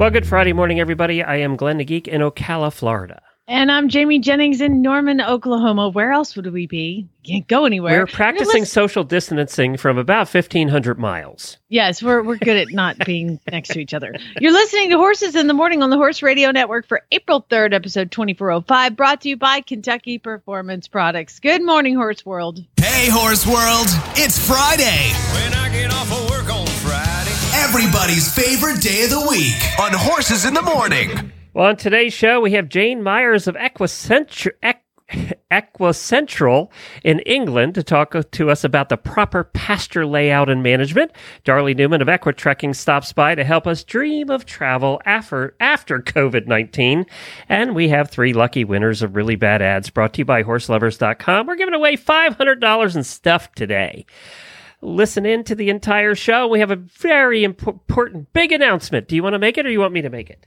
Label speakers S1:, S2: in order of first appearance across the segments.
S1: Well, good Friday morning, everybody. I am Glenn the Geek in Ocala, Florida.
S2: And I'm Jamie Jennings in Norman, Oklahoma. Where else would we be? Can't go anywhere.
S1: We're practicing social distancing from about 1,500 miles.
S2: Yes, we're, we're good at not being next to each other. You're listening to Horses in the Morning on the Horse Radio Network for April 3rd, episode 2405, brought to you by Kentucky Performance Products. Good morning, Horse World.
S3: Hey, Horse World. It's Friday. Everybody's favorite day of the week on Horses in the Morning.
S1: Well, on today's show, we have Jane Myers of Equicentr- Equ- Equicentral in England to talk to us about the proper pasture layout and management. Darley Newman of Equitrekking stops by to help us dream of travel after, after COVID 19. And we have three lucky winners of really bad ads brought to you by horseloverz.com. We're giving away $500 in stuff today listen in to the entire show. We have a very important big announcement. Do you want to make it or you want me to make it?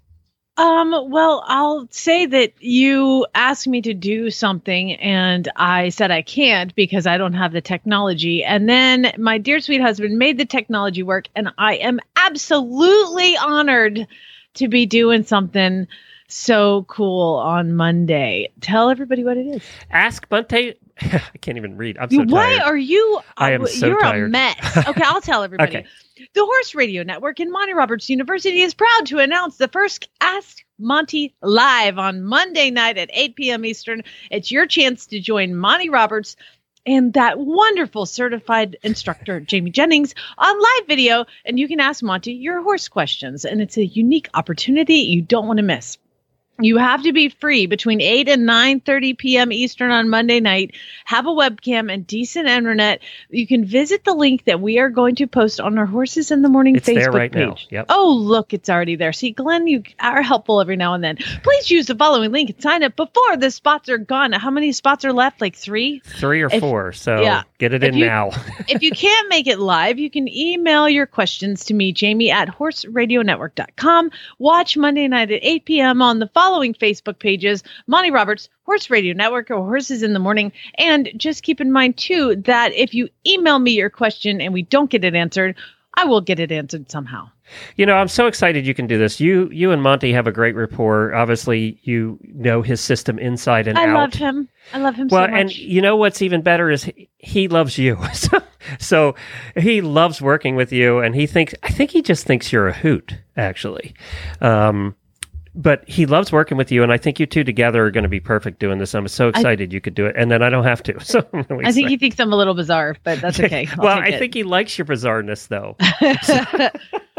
S2: Um, well, I'll say that you asked me to do something and I said I can't because I don't have the technology. And then my dear sweet husband made the technology work and I am absolutely honored to be doing something so cool on Monday. Tell everybody what it is.
S1: Ask Monty. I can't even read. I'm so
S2: Why
S1: tired.
S2: are you?
S1: I am uh, so
S2: you're
S1: tired.
S2: a mess. Okay, I'll tell everybody.
S1: Okay.
S2: The Horse Radio Network and Monty Roberts University is proud to announce the first Ask Monty live on Monday night at 8 p.m. Eastern. It's your chance to join Monty Roberts and that wonderful certified instructor, Jamie Jennings, on live video. And you can ask Monty your horse questions. And it's a unique opportunity you don't want to miss. You have to be free between 8 and 9:30 p.m. Eastern on Monday night. Have a webcam and decent internet. You can visit the link that we are going to post on our Horses in the Morning
S1: It's
S2: Facebook
S1: there right
S2: page.
S1: now. Yep.
S2: Oh, look, it's already there. See, Glenn, you are helpful every now and then. Please use the following link and sign up before the spots are gone. How many spots are left? Like three?
S1: Three or
S2: If-
S1: four. So
S2: yeah.
S1: get it
S2: If
S1: in
S2: you-
S1: now.
S2: if you can't make it live, you can email your questions to me, Jamie at horseradionetwork.com. Watch Monday night at 8 p.m. on the following Facebook pages Monty Roberts, Horse Radio Network, or Horses in the Morning. And just keep in mind, too, that if you email me your question and we don't get it answered, I will get it answered somehow.
S1: You know, I'm so excited you can do this. You you and Monty have a great rapport. Obviously, you know his system inside and
S2: I
S1: out.
S2: love him. I love him
S1: Well,
S2: so much.
S1: and you know what's even better is he, he loves you. so, so he loves working with you, and he thinks I think he just thinks you're a hoot, actually. Um, but he loves working with you, and I think you two together are going to be perfect doing this. I'm so excited you could do it, and then I don't have to. So really
S2: I think he thinks I'm a little bizarre, but that's okay.
S1: Well, I
S2: it.
S1: think he likes your bizarreness, though.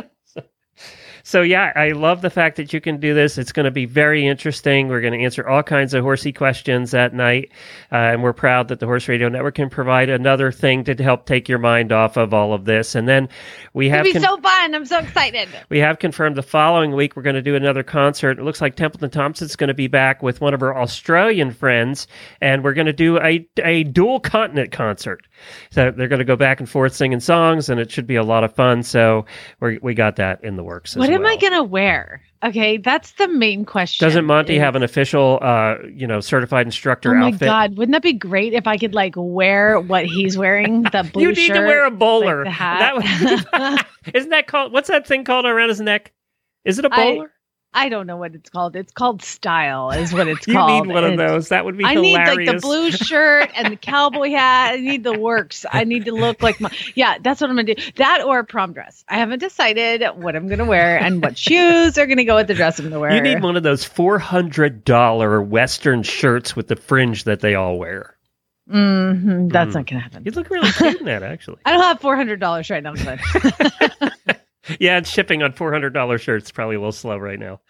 S1: So yeah, I love the fact that you can do this. It's going to be very interesting. We're going to answer all kinds of horsey questions that night, uh, and we're proud that the Horse Radio Network can provide another thing to help take your mind off of all of this. And then we have
S2: It'll be
S1: con-
S2: so fun. I'm so excited.
S1: we have confirmed the following week we're going to do another concert. It looks like Templeton Thompson's going to be back with one of her Australian friends, and we're going to do a a dual continent concert. So they're going to go back and forth singing songs, and it should be a lot of fun. So we we got that in the works. As
S2: What am I going to wear? Okay, that's the main question.
S1: Doesn't Monty
S2: is-
S1: have an official, uh, you know, certified instructor
S2: Oh my
S1: outfit?
S2: god, wouldn't that be great if I could like wear what he's wearing? The blue
S1: you need
S2: shirt,
S1: to wear a bowler.
S2: hat.
S1: That would, isn't that called? What's that thing called around his neck? Is it a bowler?
S2: I don't know what it's called. It's called style, is what it's
S1: you
S2: called.
S1: You need one of those. That would be
S2: I need like the blue shirt and the cowboy hat. I need the works. I need to look like my yeah. That's what I'm gonna do. That or a prom dress. I haven't decided what I'm gonna wear and what shoes are gonna go with the dress I'm gonna wear.
S1: You need one of those four hundred dollar Western shirts with the fringe that they all wear.
S2: hmm That's
S1: Mm.
S2: not gonna happen.
S1: You look really cute in that, actually.
S2: I don't have four hundred dollars right now, Glenn.
S1: Yeah, and shipping on four hundred dollar shirts probably a little slow right now.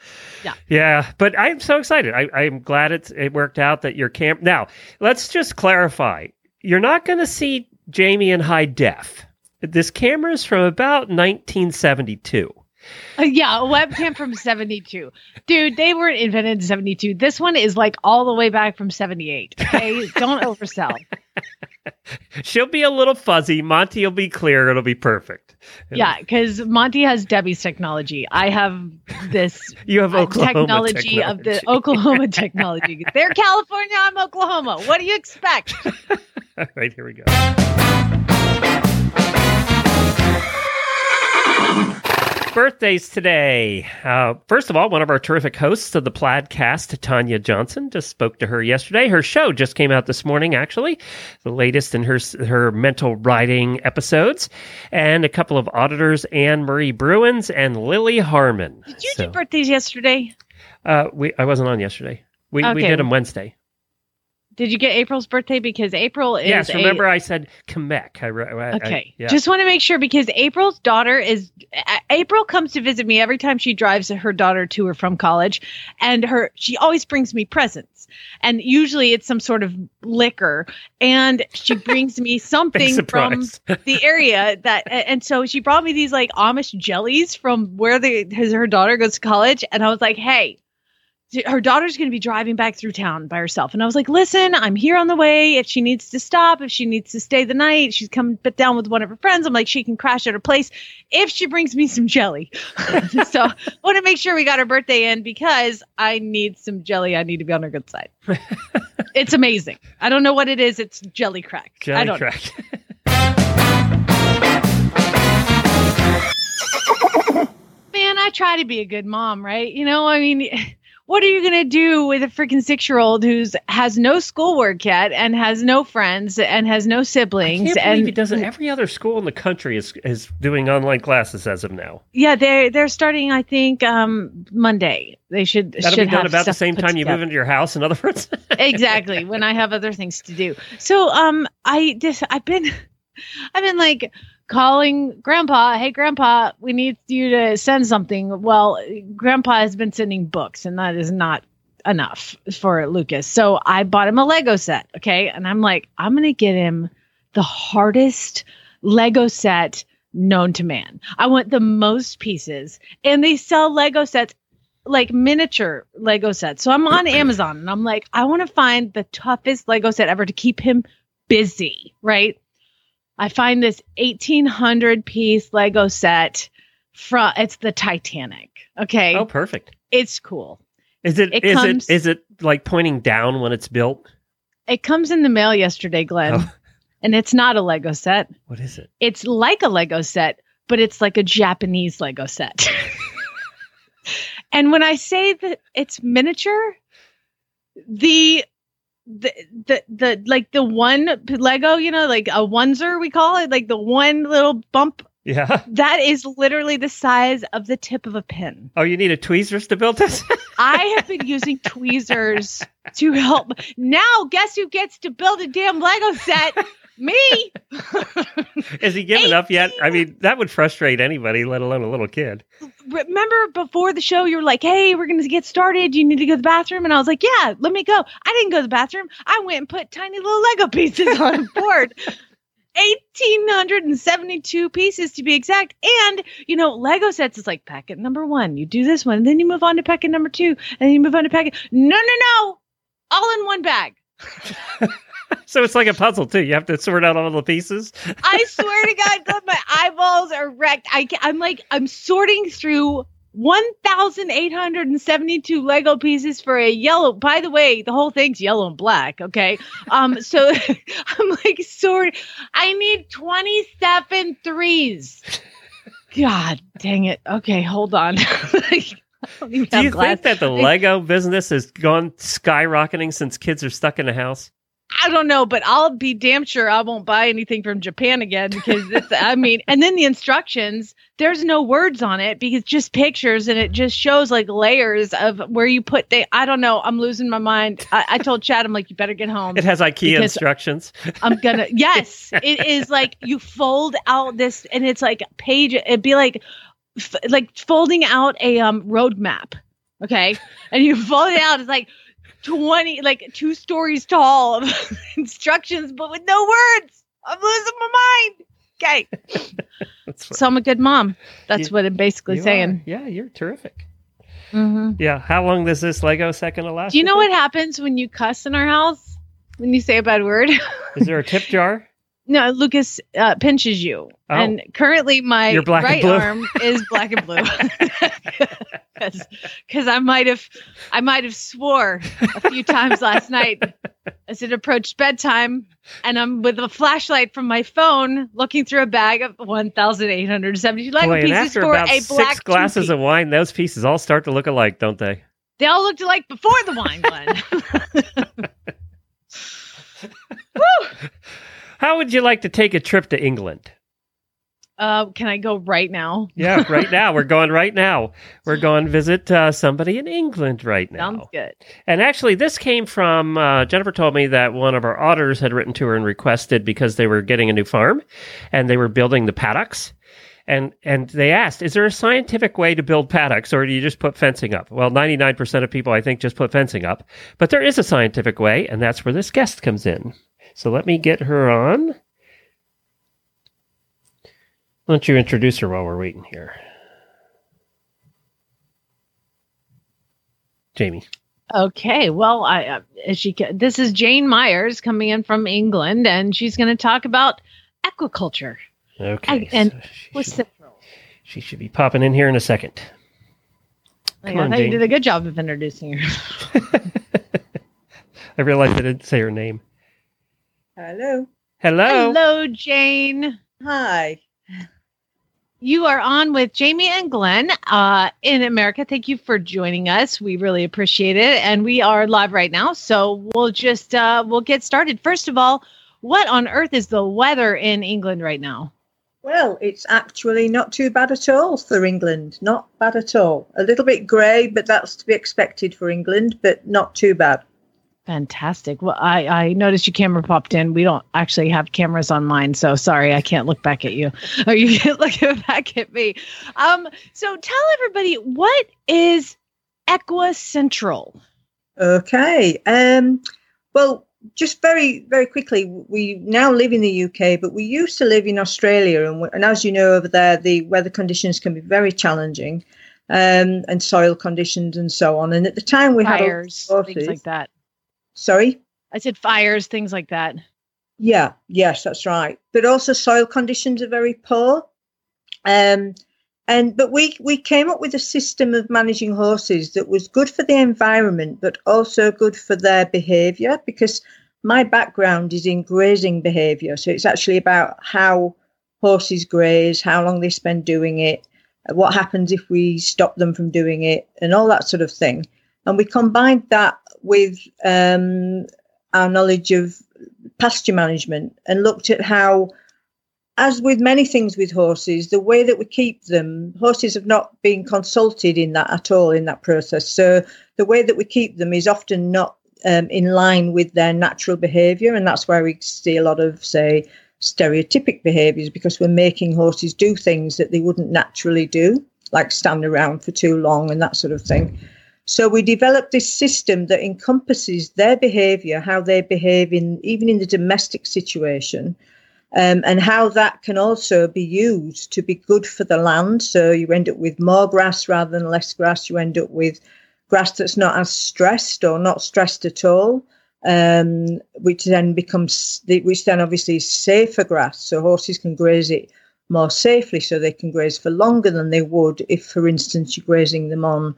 S2: Yeah.
S1: yeah, but I'm so excited. I, I'm glad it's it worked out that your camp. Now, let's just clarify: you're not going to see Jamie in high def. This camera is from about 1972.
S2: Uh, yeah, a webcam from 72. Dude, they weren't invented in 72. This one is like all the way back from 78. Okay, don't oversell.
S1: She'll be a little fuzzy. Monty will be clear. It'll be perfect.
S2: Yeah, because Monty has Debbie's technology. I have this
S1: You have Oklahoma
S2: technology, of the Oklahoma technology. They're California, I'm Oklahoma. What do you expect?
S1: All right, here we go. Birthdays today. Uh, first of all, one of our terrific hosts of the Plaidcast, Tanya Johnson, just spoke to her yesterday. Her show just came out this morning, actually, the latest in her her mental writing episodes, and a couple of auditors, Anne Marie Bruins and Lily Harmon.
S2: Did you
S1: So,
S2: do birthdays yesterday?
S1: uh, we I wasn't on yesterday. We we did them Wednesday.
S2: Did you get April's birthday? Because April is
S1: yes, remember I said Quebec. I, I- I-
S2: Okay.
S1: yeah.
S2: Just want to make sure because April's daughter is A- April comes to visit me every time she drives her daughter to or from college and her she always brings me presents. And usually it's some sort of liquor and she brings me something from the area that and so she brought me these like Amish jellies from where the his, her daughter goes to college and I was like, "Hey, her daughter's going to be driving back through town by herself. And I was like, listen, I'm here on the way. If she needs to stop, if she needs to stay the night, she's but down with one of her friends. I'm like, she can crash at her place if she brings me some jelly. so I want to make sure we got her birthday in because I need some jelly. I need to be on her good side. it's amazing. I don't know what it is. It's jelly crack. I
S1: Jelly
S2: don't know.
S1: crack.
S2: man, I try to be a good mom, right? You know, I mean, what are you going to do with a freaking six year old who's has no schoolwork yet and has no friends and has no siblings? and
S1: he doesn't. Every other school in the country is is doing online classes as of now.
S2: yeah, they're they're starting. I think um Monday. They should
S1: That'll
S2: should
S1: be done about the same time you
S2: together.
S1: move into your house. In other words,
S2: exactly when I have other things to do. So um I just I've been I've been like calling grandpa, hey grandpa, we need you to send something. Well, grandpa has been sending books and that is not enough for Lucas. So I bought him a Lego set, okay? And I'm like I'm to get him the hardest Lego set known to man. I want the most pieces and they sell Lego sets like miniature Lego sets. So I'm on Amazon and I'm like, I want to find the toughest Lego set ever to keep him busy, right? I find this 1800 piece Lego set from it's the Titanic. Okay.
S1: oh, perfect.
S2: It's cool.
S1: Is it?
S2: It
S1: Is
S2: comes-
S1: it? Is it like pointing down when it's built?
S2: It comes in the mail yesterday, Glenn.
S1: Oh.
S2: And it's not a Lego set.
S1: What is it?
S2: It's like a Lego set, but it's like a Japanese Lego set. and when I say that it's miniature, the the the the like the one Lego, you know, like a oneser we call it, like the one little bump
S1: Yeah.
S2: that is literally the size of the tip of a pin.
S1: Oh, you need a tweezers to build this.
S2: I have been using tweezers to help. Now, guess who gets to build a damn Lego set? Me.
S1: is he giving up yet? I mean, that would frustrate anybody, let alone a little kid.
S2: remember before the show you were like hey we're gonna get started. You need to go to the bathroom. And i was like yeah let me go. I didn't go to the bathroom. I went and put tiny little lego pieces on a board. 1872 pieces to be exact. And you know lego sets is like packet number one. You do this one and then you move on to packet number two and then you move on to packet no no no all in one bag
S1: So it's like a puzzle too. You have to sort out all the pieces.
S2: I swear to God, God, my eyeballs are wrecked. I, I'm like, I'm sorting through 1,872 Lego pieces for a yellow. By the way, the whole thing's yellow and black. Okay. Um, so I'm like, sort, I need 27 threes. God dang it. Okay, hold on. Like,
S1: Do you
S2: glass.
S1: think that the Lego business has gone skyrocketing since kids are stuck in the house?
S2: I don't know, but I'll be damn sure I won't buy anything from Japan again because it's, I mean, and then the instructions, there's no words on it because just pictures and it just shows like layers of where you put they, I don't know. I'm losing my mind. I, I told Chad, I'm like, you better get home.
S1: It has IKEA instructions.
S2: I'm gonna, yes, it is like you fold out this and it's like page, it'd be like, f- like folding out a um roadmap. Okay. And you fold it out, it's like, 20 like two stories tall of instructions but with no words i'm losing my mind okay So I'm a good mom. That's
S1: You-
S2: what I'm basically saying.
S1: are. Yeah, you're terrific.
S2: hmm
S1: Yeah. How long does this Lego second last?
S2: Do you know what happens when you cuss in our house? When you say a bad word?
S1: Is there a tip jar?
S2: no, Lucas uh, pinches you.
S1: Oh.
S2: And currently my
S1: black
S2: right arm is black and blue. Because I might have I might have swore a few times last night as it approached bedtime and I'm with a flashlight from my phone looking through a bag of 1,872 Lego
S1: Boy, and
S2: pieces
S1: after
S2: for
S1: about
S2: a black
S1: six glasses of wine, those pieces all start to look alike, don't they?
S2: They all looked alike before the wine, Glenn.
S1: How would you like to take a trip to England?
S2: uh, can I go right now?
S1: Yeah, right now. We're going right now. We're going to visit uh, somebody in England right now.
S2: Sounds good.
S1: And actually, this came from uh, Jennifer told me that one of our auditors had written to her and requested because they were getting a new farm and they were building the paddocks. And and they asked, is there a scientific way to build paddocks or do you just put fencing up? Well, 99% of people, I think, just put fencing up. But there is a scientific way, and that's where this guest comes in. So let me get her on. Why don't you introduce her while we're waiting here? Jamie.
S2: Okay, well, I uh, as she this is Jane Myers coming in from England, and she's going to talk about equiculture.
S1: Okay.
S2: and
S1: so she,
S2: What's
S1: should,
S2: the
S1: she should be popping in here in a second. Come
S2: I
S1: on,
S2: thought
S1: Jane.
S2: you did a good job of introducing her.
S1: I realized I didn't say her name.
S4: Hello.
S1: Hello.
S2: Hello, Jane.
S4: Hi.
S2: You are on with Jamie and Glenn uh, in America. Thank you for joining us. We really appreciate it, and we are live right now. So we'll just uh, we'll get started. First of all, what on earth is the weather in England right now?
S4: Well, it's actually not too bad at all for England. Not bad at all. A little bit grey, but that's to be expected for England, but not too bad.
S2: Fantastic. Well, I, I noticed your camera popped in. We don't actually have cameras on mine, so sorry, I can't look back at you. Or you can't look back at me. Um, so tell everybody what is Equicentral?
S4: Okay. Um, well, just very, very quickly, we now live in the UK, but we used to live in Australia. And, and as you know, over there, the weather conditions can be very challenging um, and soil conditions and so on. And at the time, we
S2: Fires,
S4: had all
S2: things like that.
S4: Sorry?
S2: I said fires, things like that.
S4: Yeah, yes, that's right. But also soil conditions are very poor. Um, and but we we came up with a system of managing horses that was good for the environment, but also good for their behaviour. Because my background is in grazing behaviour, so it's actually about how horses graze, how long they spend doing it, what happens if we stop them from doing it, and all that sort of thing. And we combined that with um, our knowledge of pasture management and looked at how, as with many things with horses, the way that we keep them, horses have not been consulted in that at all in that process. So the way that we keep them is often not um, in line with their natural behaviour, and that's where we see a lot of, say, stereotypic behaviours because we're making horses do things that they wouldn't naturally do, like stand around for too long and that sort of thing. So we developed this system that encompasses their behaviour, how they behave in even in the domestic situation, um, and how that can also be used to be good for the land. So you end up with more grass rather than less grass. You end up with grass that's not as stressed or not stressed at all, um, which then becomes which then obviously is safer grass. So horses can graze it more safely, so they can graze for longer than they would if, for instance, you're grazing them on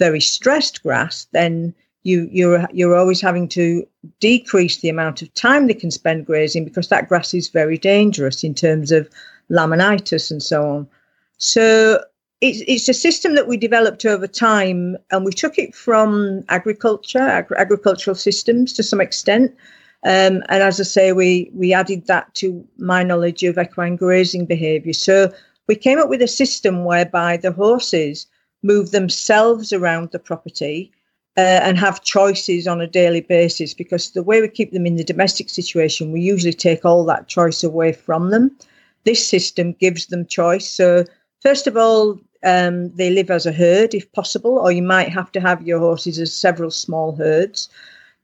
S4: very stressed grass, then you you're you're always having to decrease the amount of time they can spend grazing because that grass is very dangerous in terms of laminitis and so on. So it's it's a system that we developed over time, and we took it from agriculture, ag- agricultural systems to some extent. Um, and as I say, we we added that to my knowledge of equine grazing behaviour. So we came up with a system whereby the horses move themselves around the property uh, and have choices on a daily basis because the way we keep them in the domestic situation, we usually take all that choice away from them. This system gives them choice. So, first of all, um, they live as a herd if possible, or you might have to have your horses as several small herds.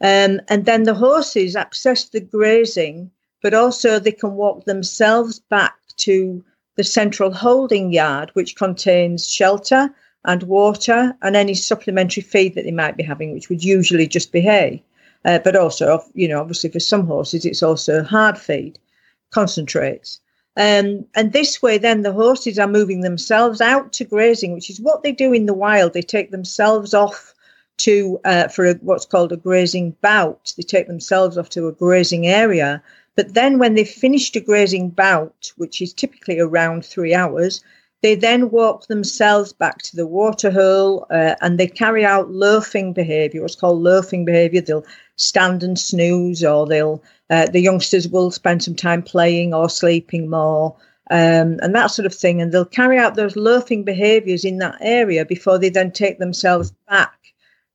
S4: Um, and then the horses access the grazing, but also they can walk themselves back to the central holding yard, which contains shelter and water and any supplementary feed that they might be having, which would usually just be hay. Uh, but also, you know, obviously for some horses, it's also hard feed, concentrates. Um, and this way, then the horses are moving themselves out to grazing, which is what they do in the wild. They take themselves off to uh, for a, what's called a grazing bout. They take themselves off to a grazing area. But then, when they've finished a grazing bout, which is typically around three hours, they then walk themselves back to the waterhole uh, and they carry out loafing behaviour, what's called loafing behaviour. They'll stand and snooze, or they'll uh, the youngsters will spend some time playing or sleeping more, um, and that sort of thing. And they'll carry out those loafing behaviours in that area before they then take themselves back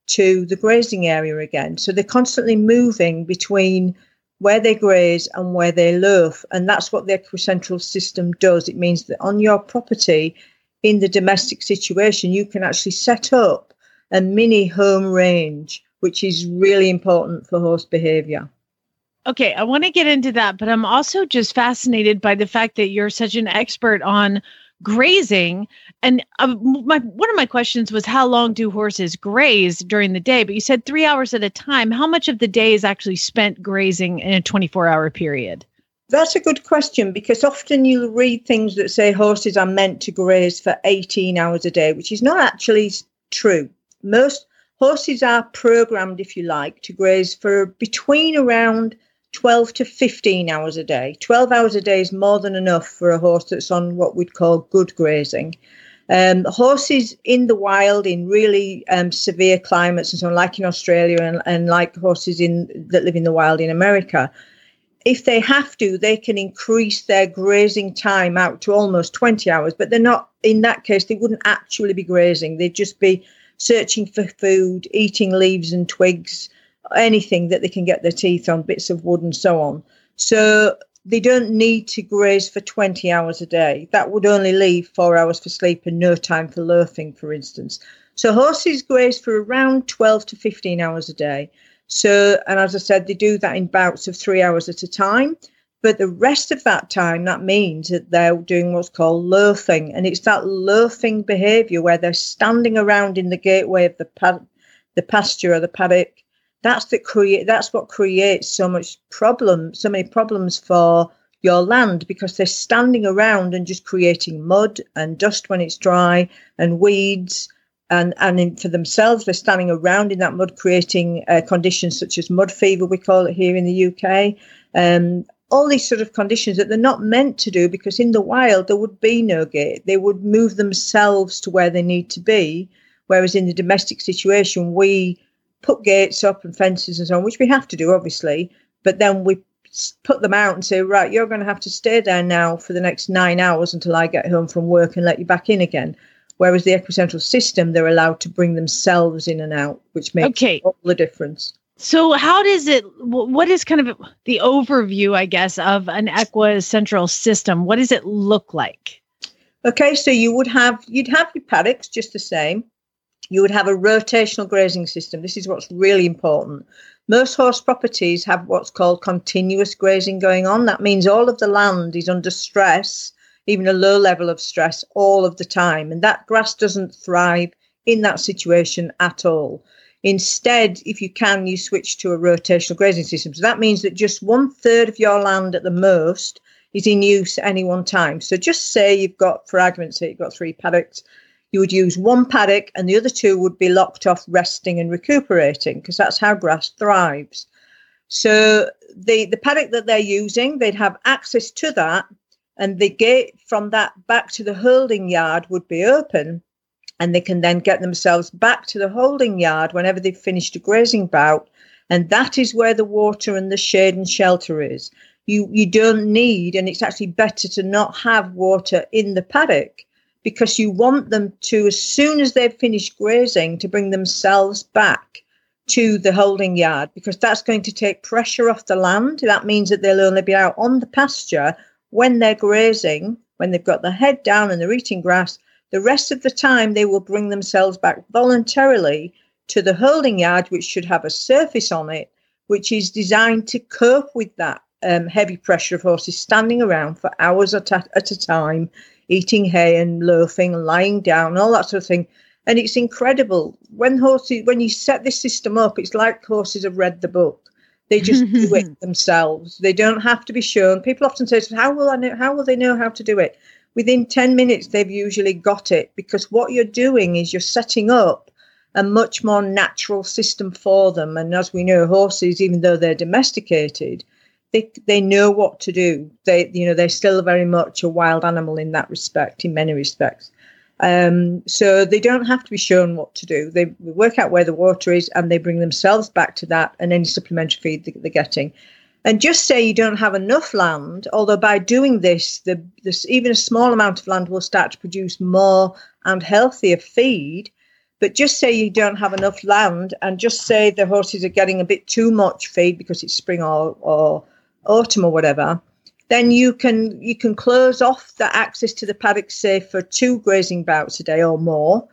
S4: to the grazing area again. So they're constantly moving between where they graze and where they loaf. And that's what the equicentral system does. It means that on your property, in the domestic situation, you can actually set up a mini home range, which is really important for horse behavior.
S2: Okay, I want to get into that, but I'm also just fascinated by the fact that you're such an expert on grazing. And uh, my one of my questions was how long do horses graze during the day? But you said 3 hours at a time. How much of the day is actually spent grazing in a 24 hour period?
S4: That's a good question because often you'll read things that say horses are meant to graze for 18 hours a day which is not actually true. Most horses are programmed if you like to graze for between around 12 to 15 hours a day. 12 hours a day is more than enough for a horse that's on what we'd call good grazing. Um, horses in the wild in really um, severe climates and so on, like in Australia and, and like horses in that live in the wild in America, if they have to, they can increase their grazing time out to almost 20 hours. But they're not, in that case, they wouldn't actually be grazing. They'd just be searching for food, eating leaves and twigs, anything that they can get their teeth on, bits of wood and so on. So they don't need to graze for 20 hours a day. That would only leave four hours for sleep and no time for loafing, for instance. So horses graze for around 12 to 15 hours a day. So, and as I said, they do that in bouts of three hours at a time. But the rest of that time, that means that they're doing what's called loafing. And it's that loafing behavior where they're standing around in the gateway of the, pad- the pasture or the paddock that's the create that's what creates so much problem so many problems for your land because they're standing around and just creating mud and dust when it's dry and weeds. And and in, for themselves they're standing around in that mud creating uh, conditions such as mud fever we call it here in the UK um, all these sort of conditions that they're not meant to do because in the wild there would be no gate. They would move themselves to where they need to be. Whereas in the domestic situation we put gates up and fences and so on, which we have to do, obviously. But then we put them out and say, right, you're going to have to stay there now for the next nine hours until I get home from work and let you back in again. Whereas the equicentral system, they're allowed to bring themselves in and out, which makes okay. all the difference.
S2: So, how does it? What is kind of the overview, I guess, of an equicentral system? What does it look like?
S4: Okay, so you would have you'd have your paddocks just the same you would have a rotational grazing system. This is what's really important. Most horse properties have what's called continuous grazing going on. That means all of the land is under stress, even a low level of stress, all of the time. And that grass doesn't thrive in that situation at all. Instead, if you can, you switch to a rotational grazing system. So that means that just one third of your land at the most is in use at any one time. So just say you've got, for argument's sake, you've got three paddocks you would use one paddock and the other two would be locked off resting and recuperating because that's how grass thrives. So the, the paddock that they're using, they'd have access to that and the gate from that back to the holding yard would be open and they can then get themselves back to the holding yard whenever they've finished a grazing bout and that is where the water and the shade and shelter is you you don't need and it's actually better to not have water in the paddock because you want them to, as soon as they've finished grazing, to bring themselves back to the holding yard because that's going to take pressure off the land. That means that they'll only be out on the pasture when they're grazing, when they've got their head down and they're eating grass. The rest of the time, they will bring themselves back voluntarily to the holding yard, which should have a surface on it, which is designed to cope with that um, heavy pressure of horses standing around for hours at a, at a time, eating hay and loafing and lying down, all that sort of thing. And it's incredible when horses when you set this system up. It's like horses have read the book. They just do it themselves. They don't have to be shown. People often say, "How will I know? How will they know how to do it?" Within ten minutes, they've usually got it because what you're doing is you're setting up a much more natural system for them. And as we know, horses, even though they're domesticated, they they know what to do. They you know they're still very much a wild animal in that respect, in many respects. Um, so they don't have to be shown what to do. They work out where the water is and they bring themselves back to that and any supplementary feed that they're getting. And just say you don't have enough land, although by doing this, the, this, even a small amount of land will start to produce more and healthier feed. But just say you don't have enough land and just say the horses are getting a bit too much feed because it's spring or, or autumn or whatever then you can you can close off the access to the paddock say for two grazing bouts a day or more.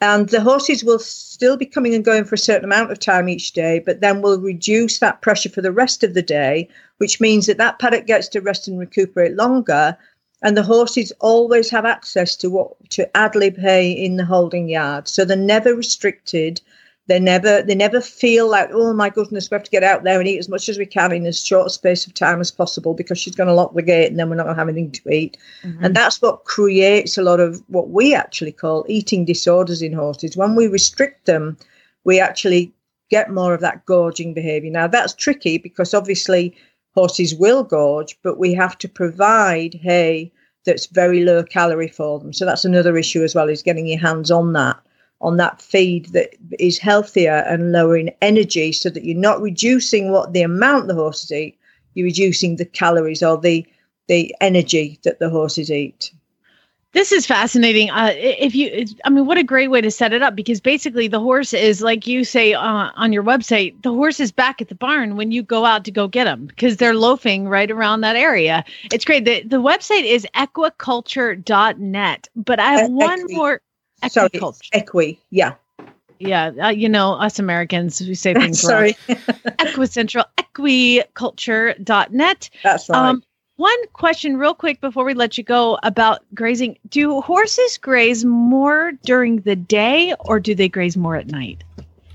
S4: And the horses will still be coming and going for a certain amount of time each day but then we'll reduce that pressure for the rest of the day which means that that paddock gets to rest and recuperate longer and the horses always have access to what to ad lib hay in the holding yard. So they're never restricted they never they never feel like, oh my goodness, we have to get out there and eat as much as we can in as short a space of time as possible because she's going to lock the gate and then we're not going to have anything to eat. Mm-hmm. And that's what creates a lot of what we actually call eating disorders in horses. When we restrict them, we actually get more of that gorging behavior. Now that's tricky because obviously horses will gorge, but we have to provide hay that's very low calorie for them. So that's another issue as well is getting your hands on that on that feed that is healthier and lower in energy so that you're not reducing what the amount the horses eat you're reducing the calories or the the energy that the horses eat
S2: this is fascinating. Uh, if you, I mean, what a great way to set it up because basically the horse is like you say uh, on your website, the horse is back at the barn when you go out to go get them because they're loafing right around that area. It's great. The, the website is equiculture.net, but I have one more.
S4: Sorry, equi, yeah.
S2: Yeah, uh, you know, us Americans, we say things Sorry. wrong. Equicentral, equiculture.net.
S4: That's right. Um,
S2: one question, real quick, before we let you go about grazing. Do horses graze more during the day or do they graze more at night?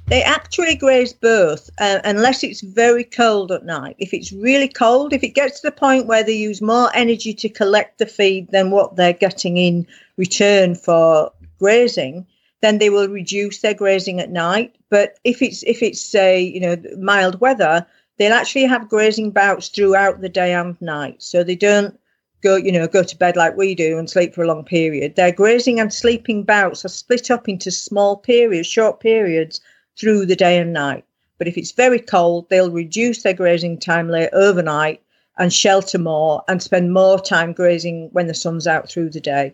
S4: They actually graze both, uh, unless it's very cold at night. If it's really cold, if it gets to the point where they use more energy to collect the feed than what they're getting in return for grazing, then they will reduce their grazing at night. But if it's if it's say you know mild weather, they'll actually have grazing bouts throughout the day and night. So they don't go you know go to bed like we do and sleep for a long period. Their grazing and sleeping bouts are split up into small periods, short periods through the day and night. But if it's very cold, they'll reduce their grazing time late overnight and shelter more and spend more time grazing when the sun's out through the day.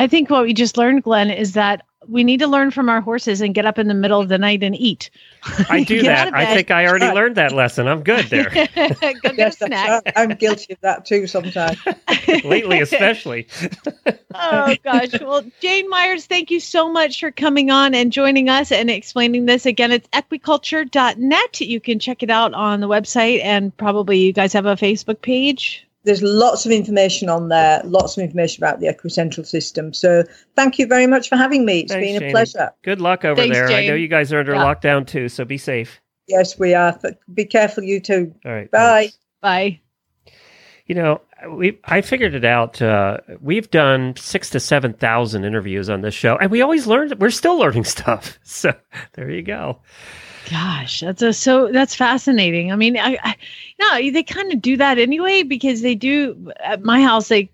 S2: I think what we just learned, Glenn, is that we need to learn from our horses and get up in the middle of the night and eat.
S1: I do that. I think I already learned that lesson. I'm good there.
S2: Go yes, snack.
S4: I'm guilty of that too sometimes.
S1: Lately, especially.
S2: oh gosh. Well, Jane Myers, thank you so much for coming on and joining us and explaining this. Again, it's equiculture.net. You can check it out on the website and probably you guys have a Facebook page
S4: there's lots of information on there, lots of information about the Equicentral system. So thank you very much for having me. It's Thanks, been a pleasure.
S1: Good luck over Thanks, there. Jane. I know you guys are under yeah. lockdown too, so be safe.
S4: Yes, we are. Be careful, you too.
S1: All right.
S4: Bye. Thanks.
S2: Bye.
S1: You know, we I figured it out. Uh, we've done six to seven thousand interviews on this show, and we always learn. We're still learning stuff. So there you go.
S2: Gosh, that's a, so that's fascinating. I mean, I, I no, they kind of do that anyway because they do at my house. They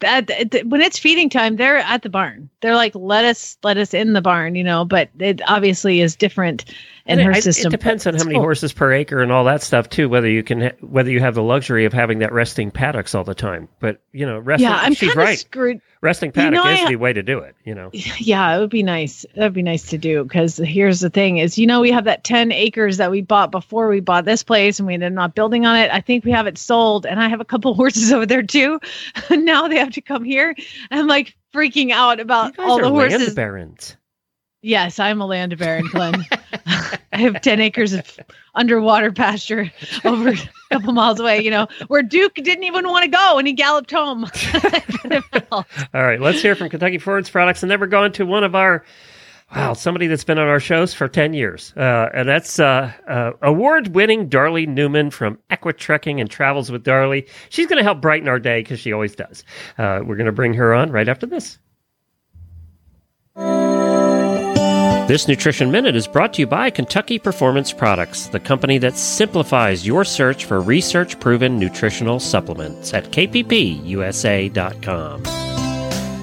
S2: that when it's feeding time, they're at the barn. They're like, let us let us in the barn, you know. But it obviously is different in her
S1: it,
S2: system.
S1: It depends on how many cool. horses per acre and all that stuff too. Whether you can, whether you have the luxury of having that resting paddocks all the time. But you know, resting.
S2: Yeah, I'm
S1: she's
S2: right. Screwed.
S1: Resting paddock you know, is I, the way to do it. You know.
S2: Yeah, it would be nice. That'd be nice to do because here's the thing: is you know we have that ten acres that we bought before we bought this place, and we ended up not building on it. I think we have it sold, and I have a couple horses over there too. now they have to come here. I'm like freaking out about all the horses.
S1: barons.
S2: Yes, I'm a land baron, Glenn. I have 10 acres of underwater pasture over a couple miles away, you know, where Duke didn't even want to go and he galloped home.
S1: All right, let's hear from Kentucky Performance Products, and then we're going to one of our wow, somebody that's been on our shows for ten years, uh, and that's uh, uh, award-winning Darley Newman from Equitrekking and Travels with Darley. She's going to help brighten our day because she always does. Uh, we're going to bring her on right after this. This Nutrition Minute is brought to you by Kentucky Performance Products, the company that simplifies your search for research proven nutritional supplements at kppusa.com.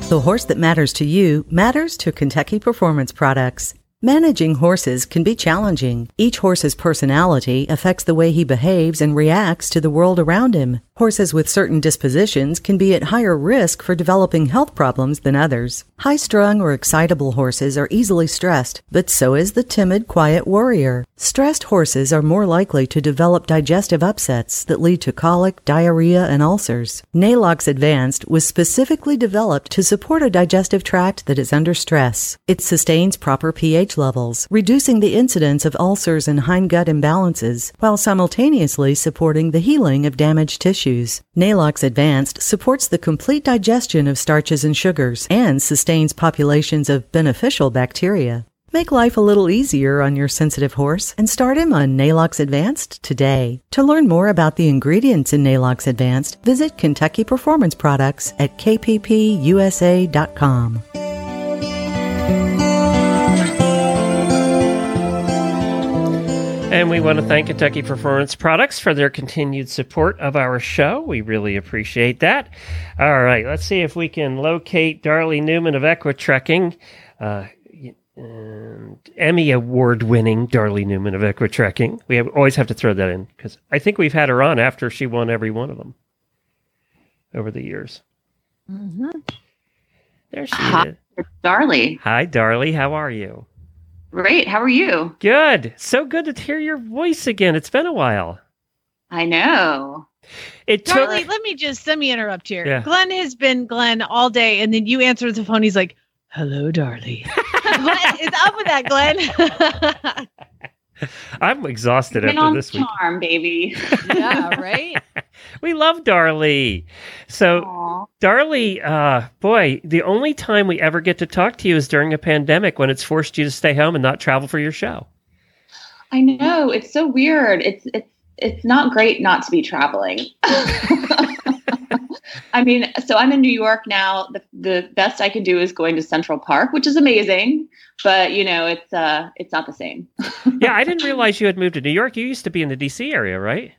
S5: The horse that matters to you matters to Kentucky Performance Products. Managing horses can be challenging. Each horse's personality affects the way he behaves and reacts to the world around him. Horses with certain dispositions can be at higher risk for developing health problems than others. High strung or excitable horses are easily stressed, but so is the timid, quiet warrior. Stressed horses are more likely to develop digestive upsets that lead to colic, diarrhea, and ulcers. Neigh-Lox Advanced was specifically developed to support a digestive tract that is under stress. It sustains proper pH levels, reducing the incidence of ulcers and hindgut imbalances, while simultaneously supporting the healing of damaged tissues. Neigh-Lox Advanced supports the complete digestion of starches and sugars and sustains populations of beneficial bacteria. Make life a little easier on your sensitive horse and start him on Neigh-Lox Advanced today. To learn more about the ingredients in Neigh-Lox Advanced, visit Kentucky Performance Products at kppusa.com.
S1: And we want to thank Kentucky Performance Products for their continued support of our show. We really appreciate that. All right, let's see if we can locate Darley Newman of Equitrekking. Uh, and Emmy award winning Darley Newman of Equitrekking. We have, always have to throw that in because I think we've had her on after she won every one of them over the years.
S2: Mhm.
S1: There she
S6: Hi,
S1: is.
S6: Darley.
S1: Hi, Darley. How are you?
S6: Great. How are you?
S1: Good. So good to hear your voice again. It's been a while.
S6: I know.
S1: It took.
S2: Darley, let me just let me interrupt here.
S1: Yeah.
S2: Glenn has been Glenn all day, and then you answer the phone. He's like, "Hello, Darley." what is up with that, Glenn?
S1: I'm exhausted
S6: Been
S1: after
S6: on
S1: this week.
S6: charm, baby.
S2: yeah, right.
S1: We love Darley. So,
S6: Aw.
S1: Darley, uh, boy, the only time we ever get to talk to you is during a pandemic when it's forced you to stay home and not travel for your show.
S6: I know. It's so weird. It's it's it's not great not to be traveling. I mean, so I'm in New York now. The the best I can do is going to Central Park, which is amazing, but you know, it's uh it's not the same.
S1: yeah, I didn't realize you had moved to New York. You used to be in the DC area, right?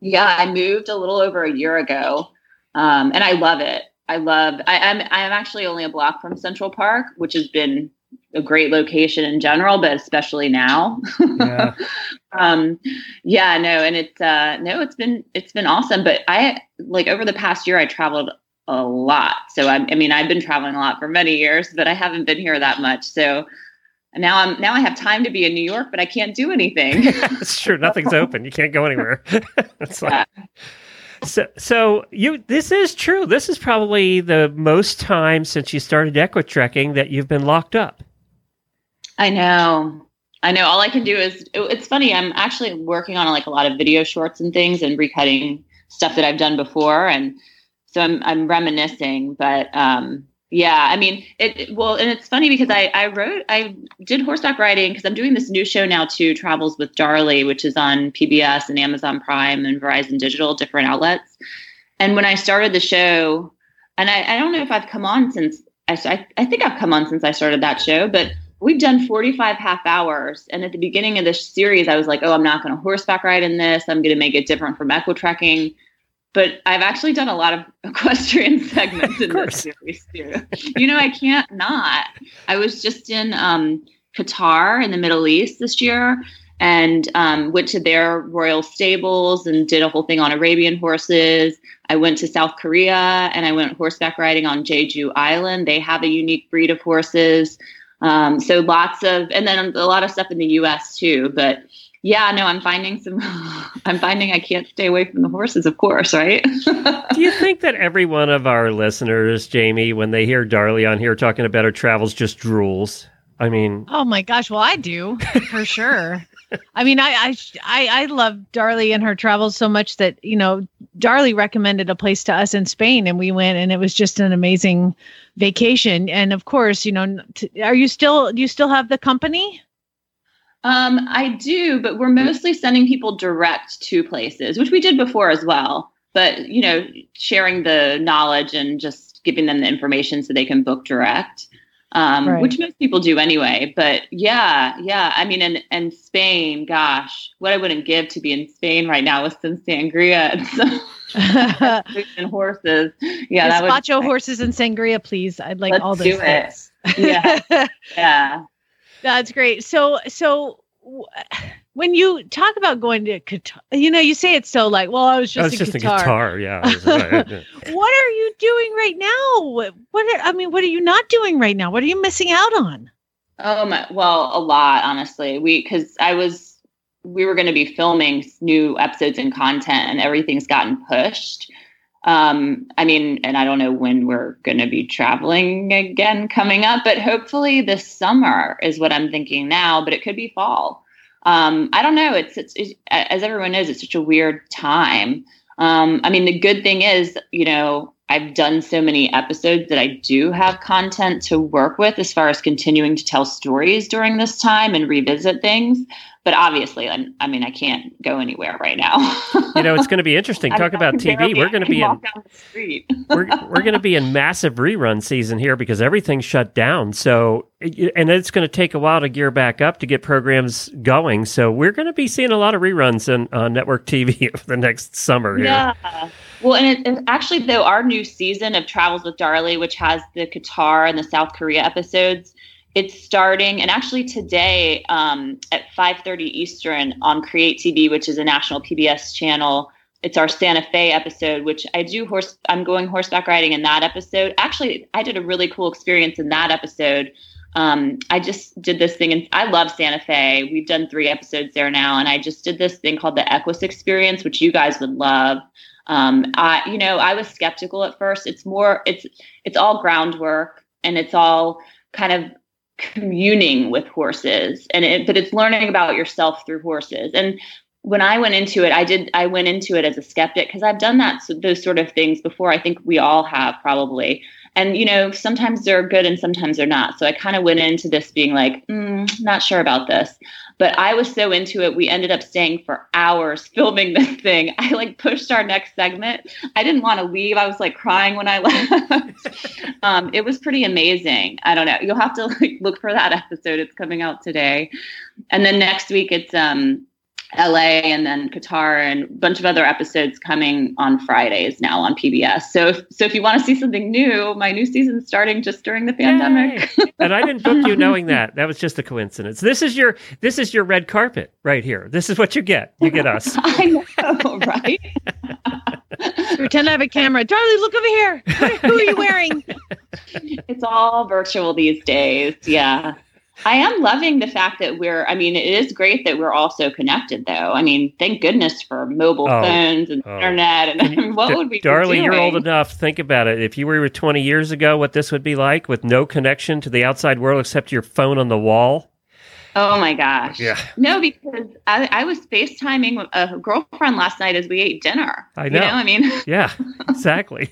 S6: Yeah, I moved a little over a year ago, um, and I love it. I love. I, I'm I'm actually only a block from Central Park, which has been a great location in general, but especially now.
S1: Yeah.
S6: um, yeah, no, and it's uh, no, it's been it's been awesome. But I like over the past year, I traveled a lot. So I, I mean, I've been traveling a lot for many years, but I haven't been here that much. So now I'm now I have time to be in New York, but I can't do anything.
S1: That's true. Nothing's open. You can't go anywhere. it's like, so, so you. This is true. This is probably the most time since you started Equitrekking that you've been locked up.
S6: I know. I know. All I can do is it- it's funny. I'm actually working on like a lot of video shorts and things and recutting stuff that I've done before, and so I'm I'm reminiscing. But um, yeah, I mean, it, well, and it's funny because I I wrote I did horseback riding because I'm doing this new show now too, Travels with Darley, which is on PBS and Amazon Prime and Verizon Digital, different outlets. And when I started the show, and I, I don't know if I've come on since I, I I think I've come on since I started that show, but we've done 45 half hours. And at the beginning of this series, I was like, oh, I'm not going to horseback ride in this. I'm going to make it different from equitrekking. But I've actually done a lot of equestrian segments in this series too. You know, I can't not. I was just in um, Qatar in the Middle East this year and um, went to their royal stables and did a whole thing on Arabian horses. I went to South Korea and I went horseback riding on Jeju Island. They have a unique breed of horses. Um, so lots of, and then a lot of stuff in the U.S. too. But yeah, no, I'm finding some. I'm finding I can't stay away from the horses, of course, right?
S1: Do you think that every one of our listeners, Jamie, when they hear Darley on here talking about her travels, just drools? I mean,
S2: Oh my gosh, well I do for sure. I mean, I, I I I love Darley and her travels so much that you know Darley recommended a place to us in Spain, and we went, and it was just an amazing vacation. And of course, you know, t- are you still do you still have the company?
S6: Um, I do, but we're mostly sending people direct to places, which we did before as well. But you know, sharing the knowledge and just giving them the information so they can book direct, um,
S2: Right.
S6: which most people do anyway. But yeah, yeah, I mean, and and Spain, gosh, what I wouldn't give to be in Spain right now with some sangria and some and horses. Yeah, that would
S2: horses and sangria, please. I'd like all those
S6: do it. Yeah. yeah.
S2: That's great. So, so when you talk about going to Qatar, you know, you say it's so like, well, I was
S1: that
S2: just,
S1: was
S2: a,
S1: just
S2: guitar.
S1: a guitar. Yeah. I
S2: What are you doing right now? What, what are, I mean, what are you not doing right now? What are you missing out on?
S6: Oh my, well, a lot, honestly. We because I was we were going to be filming new episodes and content, and everything's gotten pushed. Um, I mean, and I don't know when we're going to be traveling again coming up, but hopefully this summer is what I'm thinking now. But it could be fall. Um, I don't know. It's, it's it's as everyone knows, it's such a weird time. Um, I mean, the good thing is, you know, I've done so many episodes that I do have content to work with as far as continuing to tell stories during this time and revisit things. But obviously, I'm, I mean, I can't go anywhere right now.
S1: you know, it's going to be interesting. Talk about TV. We're going to be in
S6: the street
S1: we're we're going to be in massive rerun season here because everything's shut down. So, and it's going to take a while to gear back up to get programs going. So, we're going to be seeing a lot of reruns on on network TV for the next summer here.
S6: Yeah. Well, and it, and actually, though, our new season of Travels with Darley, which has the Qatar and the South Korea episodes, it's starting. And actually, today um, at 5:30 Eastern on Create TV, which is a national PBS channel, it's our Santa Fe episode, which I do horse. I'm going horseback riding in that episode. Actually, I did a really cool experience in that episode. Um, I just did this thing, and I love Santa Fe. We've done three episodes there now, and I just did this thing called the Equus Experience, which you guys would love. Um, I, you know, I was skeptical at first. It's more, it's, it's all groundwork, and it's all kind of communing with horses, and it, but it's learning about yourself through horses. And when I went into it, I did, I went into it as a skeptic because I've done that, those sort of things before. I think we all have probably and you know sometimes they're good and sometimes they're not so i kind of went into this being like mm, not sure about this but i was so into it we ended up staying for hours filming this thing. I like pushed our next segment. I didn't want to leave. I was like crying when i left. Um, it was pretty amazing. I don't know. You'll have to like look for that episode. It's coming out today. And then next week it's um LA and then Qatar and a bunch of other episodes coming on Fridays now on PBS. So if, so if you want to see something new, my new season's starting just during the pandemic.
S1: And I didn't book you knowing that. That was just a coincidence. This is your this is your red carpet right here. This is what you get. You get us.
S6: I know, right?
S2: Pretend I have a camera. Charlie, look over here. Who are you wearing?
S6: it's all virtual these days. Yeah. I am loving the fact that we're, I mean, it is great that we're all so connected, though. I mean, thank goodness for mobile
S1: Oh,
S6: phones and
S1: oh.
S6: internet. And what would we be
S1: Darley, you're old enough. Think about it. If you were 20 years ago, what this would be like with no connection to the outside world except your phone on the wall.
S6: Oh my gosh.
S1: Yeah.
S6: No, because I, I was FaceTiming with a girlfriend last night as we ate dinner.
S1: I
S6: You
S1: know.
S6: know, I mean,
S1: Yeah, exactly.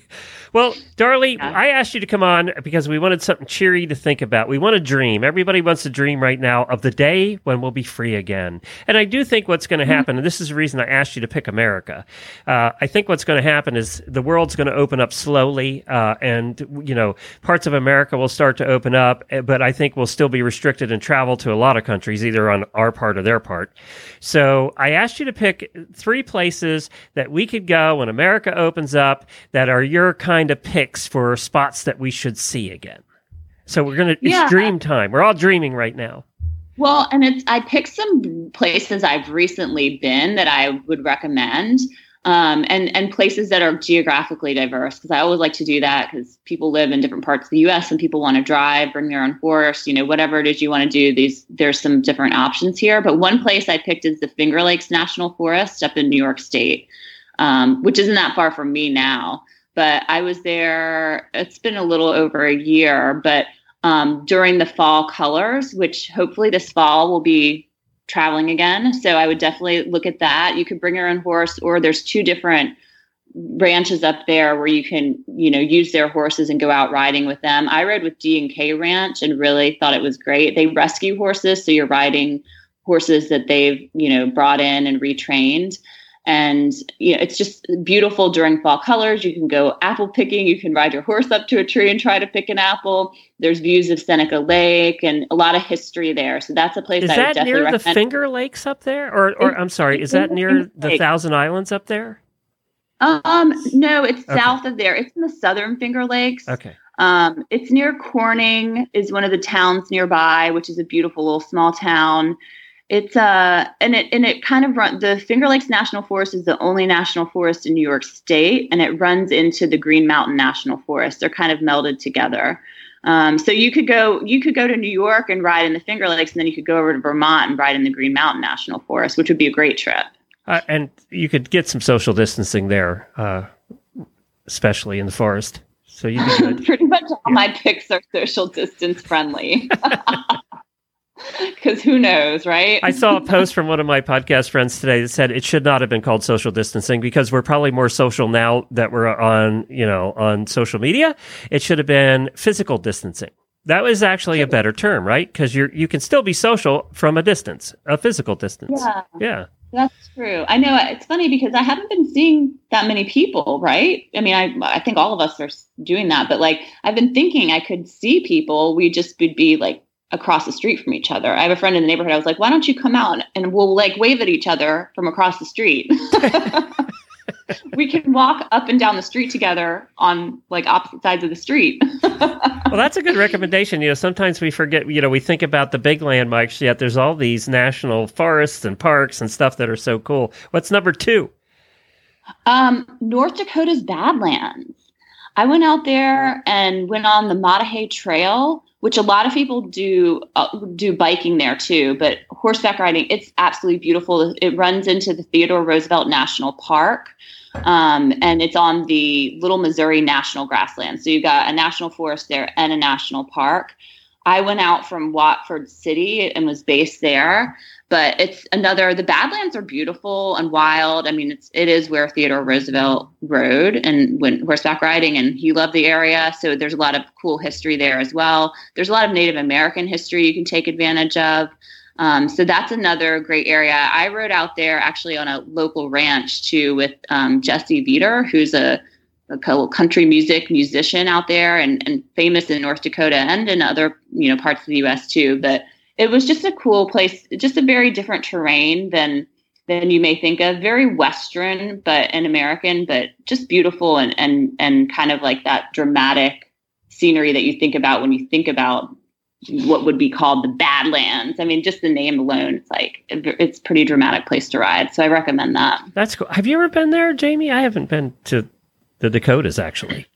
S1: Well, Darley,
S6: Yeah.
S1: I asked you to come on because we wanted something cheery to think about. We want to dream. Everybody wants to dream right now of the day when we'll be free again. And I do think what's going to happen, and this is the reason I asked you to pick America. Uh, I think what's going to happen is the world's going to open up slowly, uh, and you know parts of America will start to open up, eh, but I think we'll still be restricted in travel to a lot of countries, either on our part or their part. So I asked you to pick three places that we could go when America opens up that are your kind of picks for spots that we should see again. So we're gonna it's
S6: Yeah.
S1: dream time. We're all dreaming right now.
S6: well, and it's, I picked some places I've recently been that I would recommend. Um, and and places that are geographically diverse because I always like to do that because people live in different parts of the U.S. and people want to drive, bring their own horse, you know, whatever it is you want to do. These there's some different options here, but one place I picked is the Finger Lakes National Forest up in New York State, um, which isn't that far from me now. But I was there. It's been a little over a year, but um, during the fall colors, which hopefully this fall will be traveling again. So I would definitely look at that. You could bring your own horse, or there's two different ranches up there where you can you know use their horses and go out riding with them i rode with d and k ranch and really thought it was great they rescue horses so you're riding horses that they've you know brought in and retrained and you know it's just beautiful during fall colors you can go apple picking you can ride your horse up to a tree and try to pick an apple there's views of seneca lake and a lot of history there so that's a place
S1: is
S6: I
S1: that near
S6: recommend.
S1: the finger lakes up there or, or i'm sorry is that near the thousand islands up there
S6: um, no, it's
S1: Okay.
S6: south of there. It's in the southern Finger Lakes.
S1: okay
S6: Um, it's near Corning, is one of the towns nearby, which is a beautiful little small town. It's uh, and it and it kind of run the Finger Lakes National Forest is the only national forest in New York State, and it runs into the Green Mountain National Forest. They're kind of melded together. Um, so you could go you could go to New York and ride in the Finger Lakes, and then you could go over to Vermont and ride in the Green Mountain National Forest, which would be a great trip.
S1: uh, and you could get some social distancing there uh, especially in the forest so you'd
S6: Pretty much all my picks are social distance friendly. Because who knows, right?
S1: I saw a post from one of my podcast friends today that said it should not have been called social distancing because we're probably more social now that we're on, you know, on social media. It should have been physical distancing. That was actually a better term, right? Because you're you can still be social from a distance, a physical distance.
S6: Yeah.
S1: Yeah.
S6: That's true. I know it's funny because I haven't been seeing that many people, right? I mean, I I think all of us are doing that, but like I've been thinking I could see people. We just would be like across the street from each other. I have a friend in the neighborhood. I was like, why don't you come out and we'll like wave at each other from across the street. we can walk up and down the street together on like opposite sides of the street.
S1: Well, that's a good recommendation. You know, sometimes we forget, you know, we think about the big landmarks, yet there's all these national forests and parks and stuff that are so cool. What's number two?
S6: Um, North Dakota's Badlands. I went out there and went on the Maah Daah Hey Trail, which a lot of people do uh, do biking there too, but horseback riding. It's absolutely beautiful. It runs into the Theodore Roosevelt National Park, um, and it's on the Little Missouri National Grassland. So you've got a national forest there and a national park. I went out from Watford City and was based there but it's another the badlands are beautiful and wild i mean it's it is where theodore roosevelt rode and went horseback riding and he loved the area so there's a lot of cool history there as well there's a lot of native american history you can take advantage of um, so that's another great area i rode out there actually on a local ranch too with um, Jessie Veeder, who's a a co- country music musician out there and, and famous in North Dakota and in other you know parts of the U.S. too. But it was just a cool place, just a very different terrain than than you may think of. Very Western, but and American, but just beautiful and and and kind of like that dramatic scenery that you think about when you think about what would be called the Badlands. I mean, just the name alone, it's like it's pretty dramatic place to ride. So I recommend that.
S1: That's cool. Have you ever been there, Jamie? I haven't been to the Dakotas actually.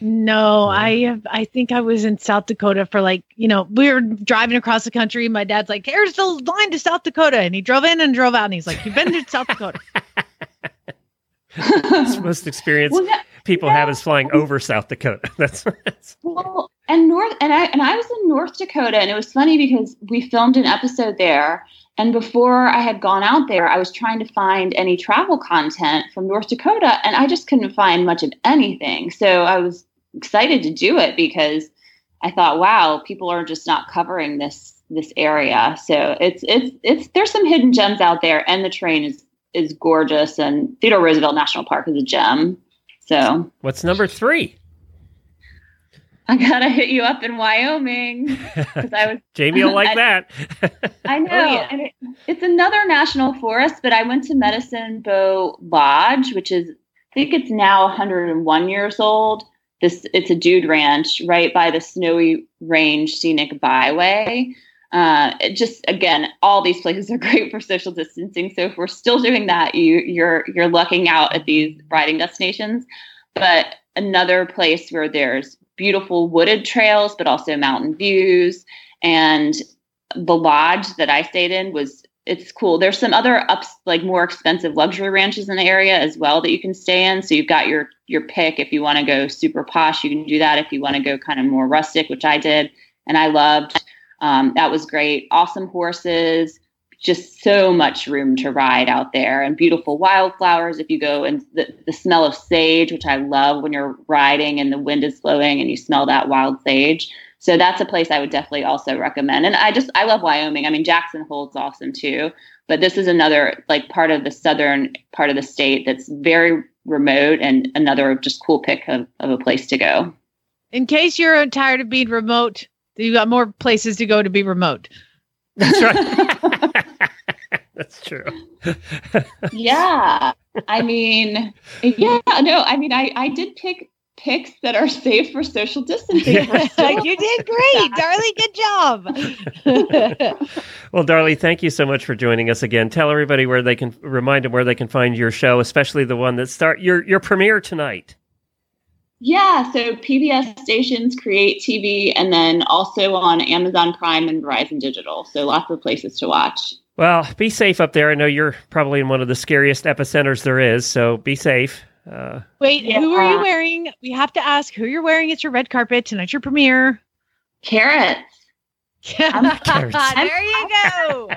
S2: No, I have. I think I was in South Dakota for like, you know, we were driving across the country. My dad's like, "Here's the line to South Dakota," and he drove in and drove out, and he's like, "You've been to South Dakota."
S1: It's the most experience
S6: Well, that-
S1: people have is flying over South Dakota. That's, that's
S6: Well, and North and I and I was in North Dakota, and it was funny because we filmed an episode there. And before I had gone out there, I was trying to find any travel content from North Dakota, and I just couldn't find much of anything. So I was excited to do it because I thought, wow, people are just not covering this this area. So it's it's it's there's some hidden gems out there, and the terrain is is gorgeous, and Theodore Roosevelt National Park is a gem. So
S1: what's number three.
S6: I gotta hit you up in Wyoming because I was
S1: Jamie will like
S6: I-
S1: that.
S6: I know.
S2: Oh, yeah.
S6: And it, it's another national forest, but I went to Medicine Bow Lodge, which is, I think it's now 101 years old. This It's a dude ranch right by the Snowy Range Scenic Byway. Uh, just again, all these places are great for social distancing. So if we're still doing that, you you're you're lucking out at these riding destinations. But another place where there's beautiful wooded trails, but also mountain views. And the lodge that I stayed in was it's cool. There's some other ups like more expensive luxury ranches in the area as well that you can stay in. So you've got your your pick if you want to go super posh, you can do that. If you want to go kind of more rustic, which I did and I loved, um, that was great. Awesome horses, just so much room to ride out there, and beautiful wildflowers. If you go and the, the smell of sage, which I love when you're riding and the wind is blowing and you smell that wild sage. So that's a place I would definitely also recommend. And I just I love Wyoming. I mean Jackson Hole's awesome too, but this is another like part of the southern part of the state that's very remote and another just cool pick of, of a place to go.
S2: In case you're tired of being remote, you got more places to go to be remote.
S1: That's right. That's true.
S6: yeah. I mean, yeah, no, I mean I I did pick picks that are safe for social distancing.
S2: you did great, Darley. Good job.
S1: well, Darley, thank you so much for joining us again. Tell everybody where they can remind them where they can find your show, especially the one that start your your premiere tonight.
S6: Yeah, so PBS stations, Create TV, and then also on Amazon Prime and Verizon Digital. So lots of places to watch.
S1: Well, be safe up there. I know you're probably in one of the scariest epicenters there is, so be safe. Uh,
S2: Wait, yeah. who are you wearing? We have to ask who you're wearing. It's your red carpet tonight's your premiere.
S6: Kerrits.
S2: Kerrits. there you go.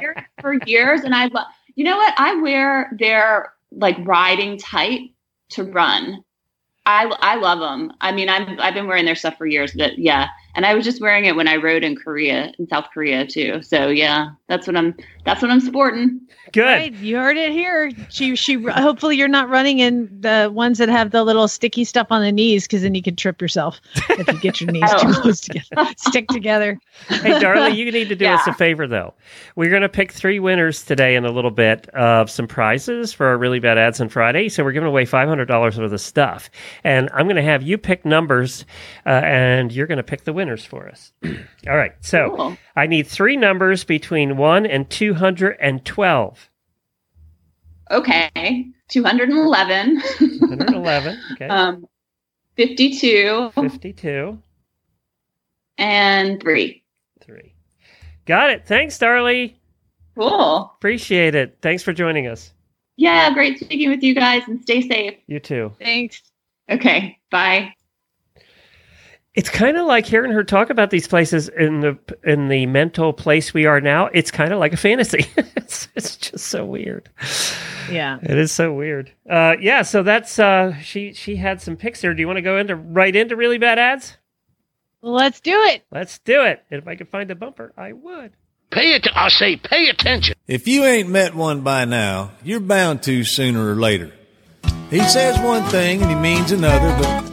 S6: For years, and I love. You know what? I wear their like riding tight to run. I I love them. I mean, I'm I've been wearing their stuff for years, but yeah. And I was just wearing it when I rode in Korea, in South Korea too. So yeah, that's what I'm that's what I'm sporting.
S1: Good.
S2: Right, you heard it here. She she hopefully you're not running in the ones that have the little sticky stuff on the knees because then you could trip yourself if you get your knees oh. too close together. Stick together.
S1: hey, Darley, you need to do yeah. us a favor though. We're gonna pick three winners today in a little bit of some prizes for our really bad ads on Friday. So we're giving away five hundred dollars worth of stuff, and I'm gonna have you pick numbers, uh, and you're gonna pick the winners for us. All right. So cool. I need three numbers between one and two hundred and twelve.
S6: Okay. 211.
S1: 211. Okay.
S6: um, 52.
S1: 52.
S6: And three.
S1: Three. Got it. Thanks, Darley.
S6: Cool.
S1: Appreciate it. Thanks for joining us.
S6: Yeah, great speaking with you guys and stay safe.
S1: You too.
S6: Thanks. Okay. Bye
S1: it's kind of like hearing her talk about these places in the in the mental place we are now. It's kind of like a fantasy. it's, it's just so weird.
S2: Yeah,
S1: it is so weird. Uh, yeah, so that's uh, she she had some picks here. Do you want to go into right into really bad ads?
S2: Let's do it.
S1: Let's do it. And If I could find a bumper, I would.
S7: Pay it. I say, pay attention.
S8: If you ain't met one by now, you're bound to sooner or later. He says one thing and he means another, but Hey,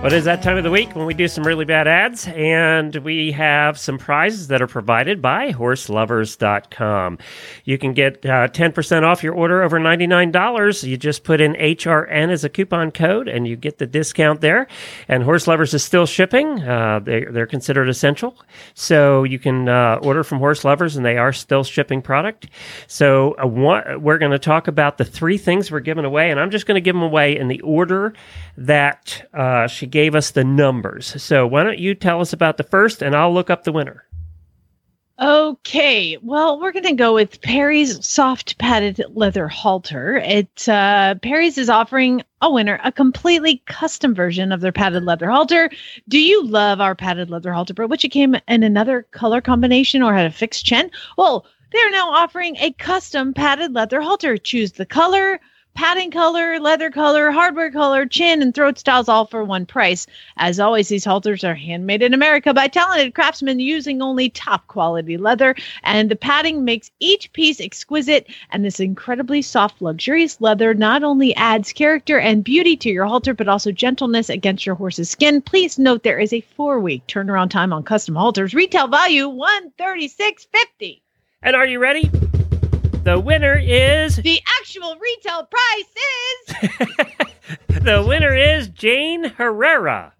S1: But it's that time of the week when we do some really bad ads, and we have some prizes that are provided by horseloverz.com. You can get uh, 10% off your order over $99. You just put in HRN as a coupon code, and you get the discount there. And Horseloverz is still shipping, uh, they, they're considered essential. So you can uh, order from Horseloverz, and they are still shipping product. So uh, one, we're going to talk about the three things we're giving away, and I'm just going to give them away in the order that uh, she gave us the numbers. So why don't you tell us about the first and I'll look up the winner.
S2: Okay, well, we're going to go with Perri's soft padded leather halter. It uh, Perri's is offering a winner a completely custom version of their padded leather halter. Do you love our padded leather halter, but which it came in another color combination or had a fixed chin? Well, they're now offering a custom padded leather halter. Choose the color, padding color, leather color, hardware color, chin, and throat styles all for one price. As always, these halters are handmade in America by talented craftsmen using only top quality leather, and the padding makes each piece exquisite. And this incredibly soft, luxurious leather not only adds character and beauty to your halter, but also gentleness against your horse's skin. Please note there is a four week turnaround time on custom halters. Retail value one thirty six fifty.
S1: And are you ready? The winner is
S2: The actual retail price is
S1: the winner is Jane Herrera.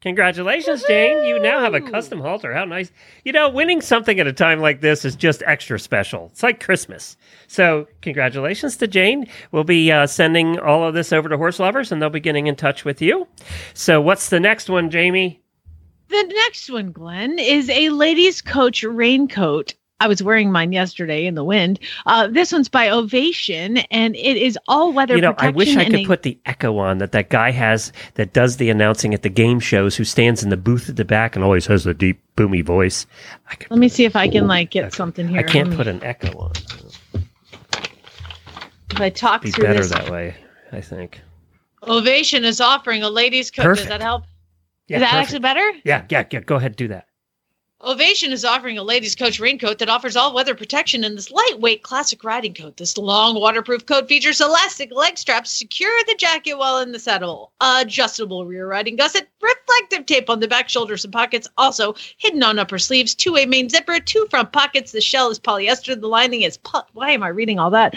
S1: Congratulations, Jane. You now have a custom halter. How nice. You know, winning something at a time like this is just extra special. It's like Christmas. So, congratulations to Jane. We'll be uh, sending all of this over to Horseloverz and they'll be getting in touch with you. So, what's the next one, Jamie?
S2: the next one, Glenn, is a ladies' coach raincoat. I was wearing mine yesterday in the wind. Uh, this one's by Ovation, and it is all weather
S1: you know, I wish I could
S2: a-
S1: put the echo on that that guy has that does the announcing at the game shows who stands in the booth at the back and always has the deep, boomy voice. I, could,
S2: Let me see if I can like get something here.
S1: I can't
S2: me-
S1: put an echo on.
S2: If I talk
S1: Be
S2: through
S1: better
S2: this.
S1: that way, I think.
S2: Ovation is offering a ladies' coat. Does that help?
S1: Yeah,
S2: is that
S1: perfect.
S2: actually better?
S1: Yeah, yeah, yeah. Go ahead, do that.
S2: Ovation is offering a ladies' coach raincoat that offers all weather protection in this lightweight classic riding coat. This long waterproof coat features elastic leg straps, secure the jacket while in the saddle, adjustable rear riding gusset, reflective tape on the back shoulders and pockets, also hidden on upper sleeves, two way main zipper, two front pockets. The shell is polyester, the lining is. Why am I reading all that?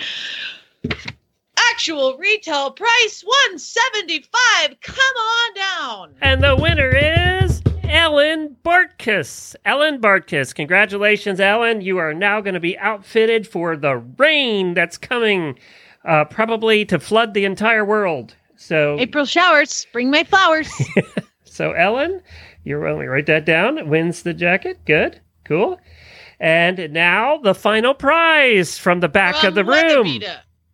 S2: Actual retail price 175 Come on down.
S1: And the winner is Ellen Bartkus. Ellen Bartkus. Congratulations, Ellen. You are now going to be outfitted for the rain that's coming, uh, probably to flood the entire world. So,
S2: April showers, bring my flowers.
S1: so Ellen, you're let me write that down. Wins the jacket. Good, cool. And now the final prize from the back of the
S2: From
S1: room.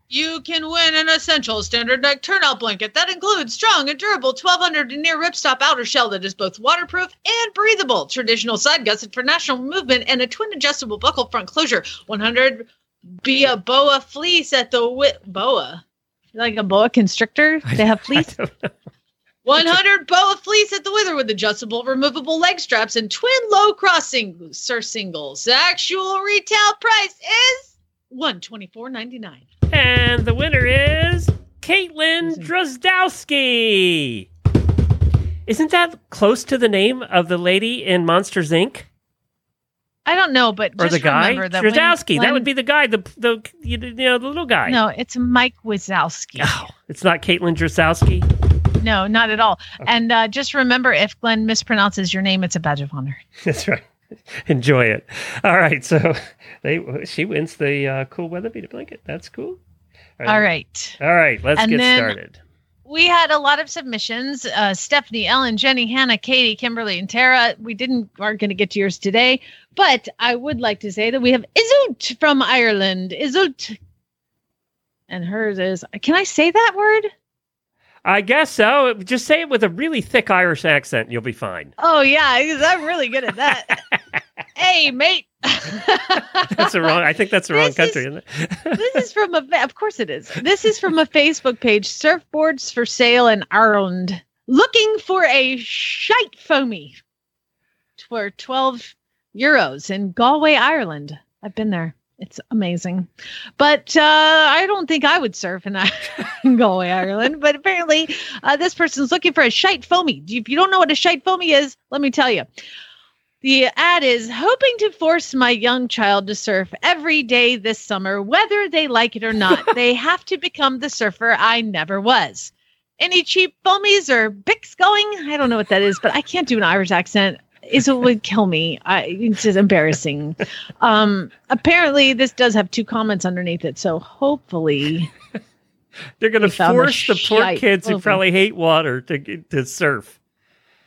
S2: You can win an essential standard neck turnout blanket that includes strong and durable 1200 denier ripstop outer shell that is both waterproof and breathable, traditional side gusset for national movement, and a twin adjustable buckle front closure. 100 be a boa fleece at the wi- boa, like a boa constrictor. They have fleece. 100 boa fleece at the wither with adjustable removable leg straps and twin low crossing surcingles. The actual retail price is 124.99.
S1: And the winner is Caitlin Drozdowski. Isn't that close to the name of the lady in Monsters Inc?
S2: I don't know, but
S1: Or
S2: just
S1: the guy? Drozdowski. that would be the guy, the, the you know, the little guy.
S2: No, it's Mike Wazowski.
S1: Oh, it's not Caitlin Drozdowski.
S2: No, not at all. And uh, just remember, if Glenn mispronounces your name, it's a badge of honor.
S1: That's right. Enjoy it. All right. So they she wins the uh, cool WeatherBeeta blanket. That's cool.
S2: All right.
S1: All right. Let's
S2: And
S1: get started.
S2: We had a lot of submissions. Uh, Stephanie, Ellen, Jenny, Hannah, Katie, Kimberly, and Tara. We didn't aren't going to get to yours today, but I would like to say that we have Izoot from Ireland. Izoot, and hers is. Can I say that word?
S1: I guess so. Just say it with a really thick Irish accent. You'll be fine.
S2: Oh yeah, I'm really good at that. hey, mate.
S1: That's the wrong. I think that's the wrong country,
S2: is-
S1: isn't it?
S2: this is from a of course it is this is from a facebook page surfboards for sale in ireland looking for a shite foamy for 12 euros in galway ireland i've been there it's amazing but uh, i don't think i would surf in, in galway ireland but apparently uh, this person's looking for a shite foamy if you don't know what a shite foamy is let me tell you the ad is hoping to force my young child to surf every day this summer, whether they like it or not. they have to become the surfer I never was. Any cheap foamies or bics going? I don't know what that is, but I can't do an Irish accent. It would kill me. I, it's just embarrassing. Um, apparently, this does have two comments underneath it, so hopefully,
S1: They're going to
S2: the
S1: force the poor kids who probably hate water to to surf.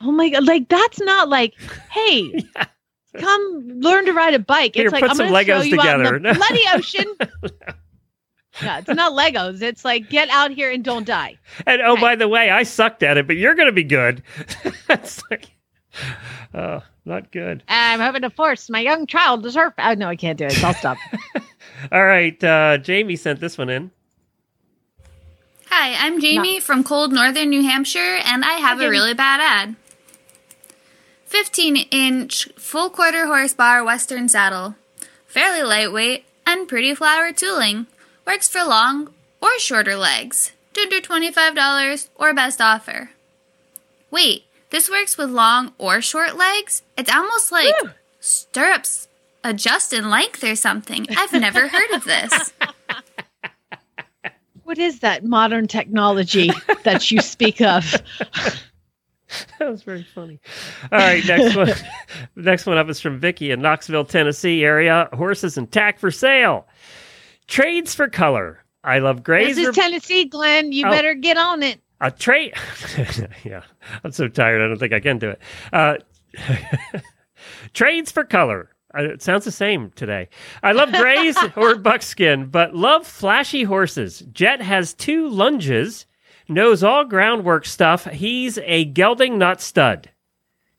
S2: oh my god, like that's not like, hey, come learn to ride a bike.
S1: Here,
S2: it's like
S1: put
S2: I'm going to throw
S1: Legos
S2: you out in
S1: together.
S2: the bloody ocean. yeah, it's not Legos. It's like get out here and don't die.
S1: And oh, by the way, I sucked at it, but you're going to be good. it's like, oh, not good.
S2: I'm hoping to force my young child to surf. Oh no, I can't do it. So I'll stop.
S1: All right, uh, Jamie sent this one in.
S9: Hi, I'm Jamie from cold northern New Hampshire, and I have a
S2: Jamie.
S9: really bad ad. 15 inch full quarter horsepower Western saddle. Fairly lightweight and pretty flower tooling. Works for long or shorter legs. Under $25 or best offer. Wait, this works with long or short legs? It's almost like stirrups adjust in length or something. I've never heard of this.
S2: What is that modern technology that you speak of?
S1: that was very funny. All right, next one. next one up is from Vicky in Knoxville, Tennessee area. Horses and tack for sale. Trades for color. I love grays.
S2: This is Tennessee, Glenn. You
S1: Oh.
S2: better get on it.
S1: A trade. yeah, I'm so tired. I don't think I can do it. Uh, trades for color. Uh, It sounds the same today. I love grays or buckskin, but love flashy horses. Jet has two lunges, knows all groundwork stuff. He's a gelding, not stud.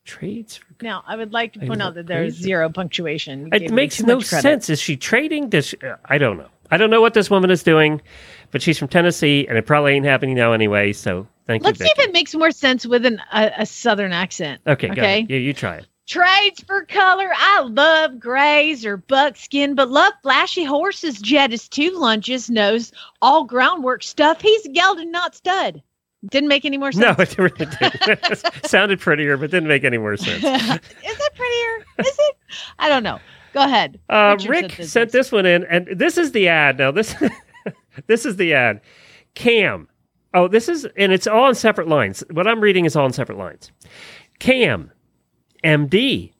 S1: Trades for
S2: Now, I would like to point out that there is zero punctuation. You
S1: It makes no sense. Is she trading? Does she, uh, I don't know. I don't know what this woman is doing, but she's from Tennessee, and it probably ain't happening now anyway. So thank you.
S2: Let's
S1: see
S2: if it makes more sense with an, a, a southern accent.
S1: Okay, go
S2: Okay.
S1: ahead. Yeah, you try it.
S2: Trades for color. I love grays or buckskin, but love flashy horses. Jet is two lunges, knows all groundwork stuff. He's a gelding, not stud. Didn't make any more sense.
S1: No, it really didn't. Sounded prettier, but didn't make any more sense.
S2: is it prettier? Is it? I don't know. Go ahead.
S1: Uh, Rick sent this one in, and this is the ad. Now this, this is the ad. Cam. Oh, this is, and it's all on separate lines. What I'm reading is all on separate lines. Cam, MD,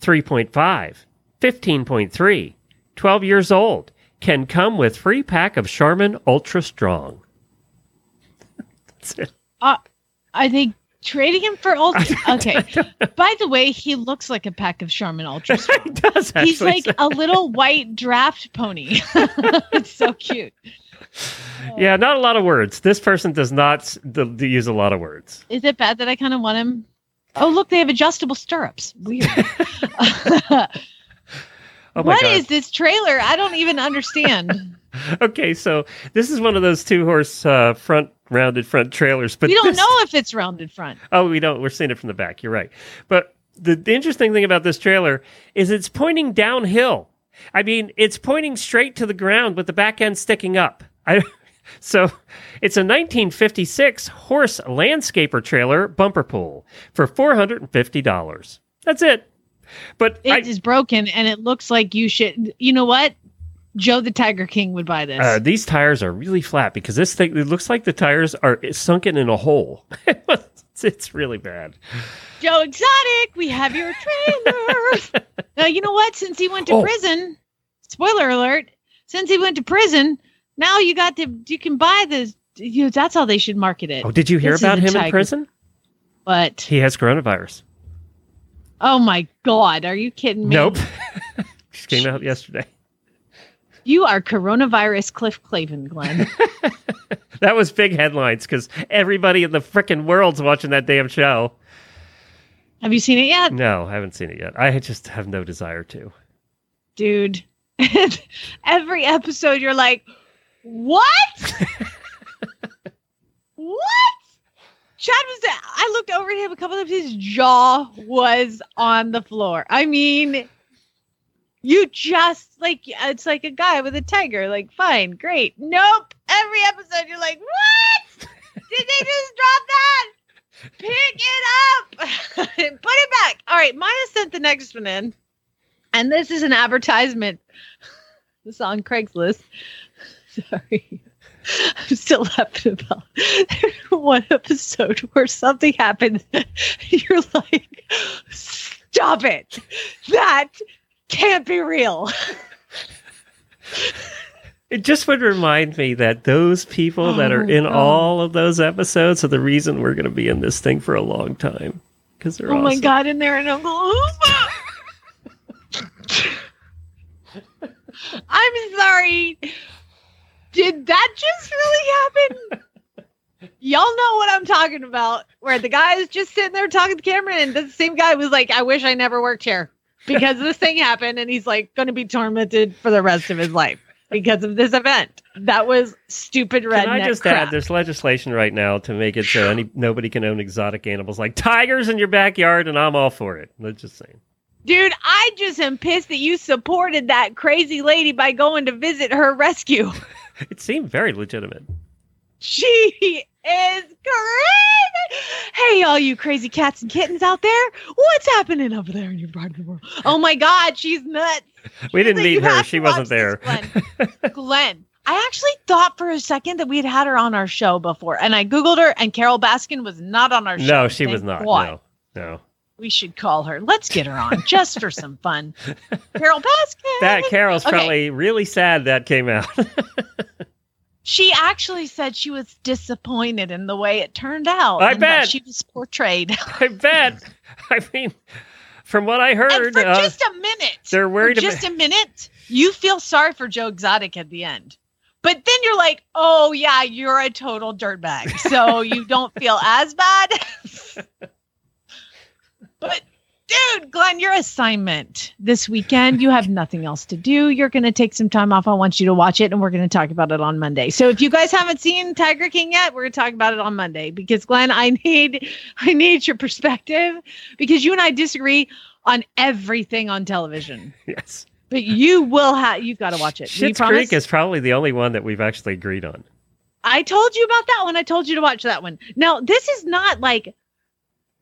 S1: 3.5, 15.3, 12 years old, can come with free pack of Charmin Ultra Strong. That's it.
S2: Uh, I think trading him for ultra. Okay. By the way, he looks like a pack of Charmin Ultra.
S1: He does.
S2: He's like a little white draft pony. it's so cute.
S1: yeah, not a lot of words. This person does not s- d- d- use a lot of words.
S2: Is it bad that I kind of want him? Oh, look, they have adjustable stirrups. Weird.
S1: Oh
S2: What is this trailer? I don't even understand.
S1: okay, so this is one of those two horse uh, front rounded front trailers, but
S2: we don't
S1: this-
S2: know if it's rounded front.
S1: Oh, we don't. We're seeing it from the back. You're right. But the, the interesting thing about this trailer is it's pointing downhill. I mean, it's pointing straight to the ground with the back end sticking up. I, so it's a 1956 horse landscaper trailer bumper pull for $450. That's it. But
S2: It is
S1: I,
S2: broken, and it looks like you should. You know what? Joe the Tiger King would buy this.
S1: uh, these tires are really flat because this thing, it looks like the tires are sunken in a hole. it's, it's really bad.
S2: Joe Exotic, we have your trailer. now you know what? Since he went to
S1: Oh.
S2: prison, spoiler alert. Since he went to prison, now you got to you can buy this. You know, that's how they should market it.
S1: Oh, did you hear
S2: This
S1: about him in prison?
S2: But
S1: He has coronavirus.
S2: oh my god, are you kidding me?
S1: Nope. Just came out yesterday.
S2: You are coronavirus Cliff Clavin, Glenn.
S1: That was big headlines because everybody in the frickin' world's watching that damn show.
S2: have you seen it yet,
S1: No, I haven't seen it yet. I just have no desire to.
S2: dude? Every episode, you're like, what? what? Chad was. I looked over at him a couple of times. His jaw was on the floor. I mean, you just like it's like a guy with a tiger. Like, fine, great. Nope. Every episode, you're like, what? Did they just drop that? Pick it up. Put it back. All right, Maya sent the next one in, and this is an advertisement. This is on Craigslist. Sorry. I'm still laughing about one episode where something happened. You're like, stop it. That can't be real.
S1: It just would remind me that those people that are
S2: Oh,
S1: in
S2: God.
S1: all of those episodes are the reason we're going to be in this thing for a long time. Because they're
S2: oh my
S1: awesome.
S2: God, in there in Oklahoma. I'm sorry. Did that just really happen? Y'all know what I'm talking about. Where the guy is just sitting there talking to the camera, and the same guy was like, I wish I never worked here because this thing happened, and he's like going to be tormented for the rest of his life because of this event. That was stupid redneck
S1: Can I just
S2: crap.
S1: add? There's legislation right now to make it so any nobody can own exotic animals like tigers in your backyard, and I'm all for it. Let's just say.
S2: Dude, I just am pissed that you supported that crazy lady by going to visit her rescue.
S1: It seemed very legitimate.
S2: She is crazy. Hey, all you crazy cats and kittens out there, what's happening over there in your part of the world? Oh my God, she's nuts.
S1: We didn't
S2: Like,
S1: meet her. She wasn't there.
S2: Glenn. Glenn, I actually thought for a second that we had had her on our show before, and I googled her, and Carole Baskin was not on our show.
S1: No, she was not.
S2: God.
S1: No, no.
S2: We should call her. Let's get her on just for some fun. Carole Baskin.
S1: That Carole's
S2: Okay.
S1: probably really sad that came out.
S2: She actually said she was disappointed in the way it turned out.
S1: I
S2: and that
S1: bet.
S2: she was portrayed.
S1: I bet. I mean, from what I heard,
S2: and for
S1: uh,
S2: just a minute,
S1: they're worried
S2: just
S1: about.
S2: a minute, you feel sorry for Joe Exotic at the end. But then you're like, oh yeah, you're a total dirtbag, so you don't feel as bad. but dude, Glenn, your assignment this weekend, you have nothing else to do. You're going to take some time off. I want you to watch it, and we're going to talk about it on Monday. So if you guys haven't seen Tiger King yet, we're going to talk about it on Monday because Glenn, I need, I need your perspective because you and I disagree on everything on television.
S1: yes.
S2: But you will have, you've got to watch it. Will you
S1: Schitt's
S2: promise?
S1: Creek is probably the only one that we've actually agreed on.
S2: I told you about that one. I told you to watch that one. Now, this is not like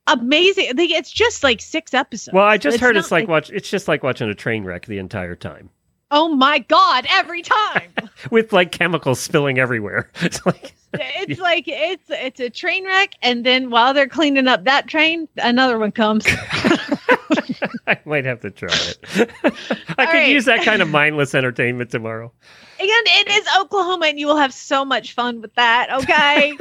S2: amazing. It's just like six episodes.
S1: Well, I just heard it's like watch. It's just like watching a train wreck the entire time,
S2: oh my God, every time.
S1: with like chemicals spilling everywhere. It's like
S2: it's like, it's, it's a train wreck. And then while they're cleaning up that train, another one comes.
S1: I might have to try it. I could
S2: right.
S1: use that kind of mindless entertainment tomorrow.
S2: And it is Oklahoma, and you will have so much fun with that. Okay.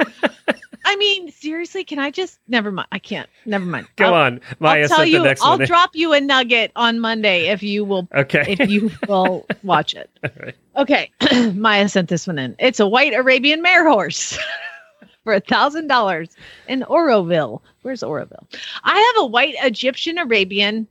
S2: I mean, seriously, can I just never mind? I can't. Never mind.
S1: Go
S2: I'll-
S1: on, Maya
S2: I'll tell
S1: sent
S2: you.
S1: the next
S2: I'll
S1: one.
S2: drop you a nugget on Monday if you will.
S1: Okay.
S2: If you will watch it.
S1: Right.
S2: Okay. Maya sent this one in. It's a white Arabian mare horse for a thousand dollars in Oroville. Where's Oroville? I have a white Egyptian Arabian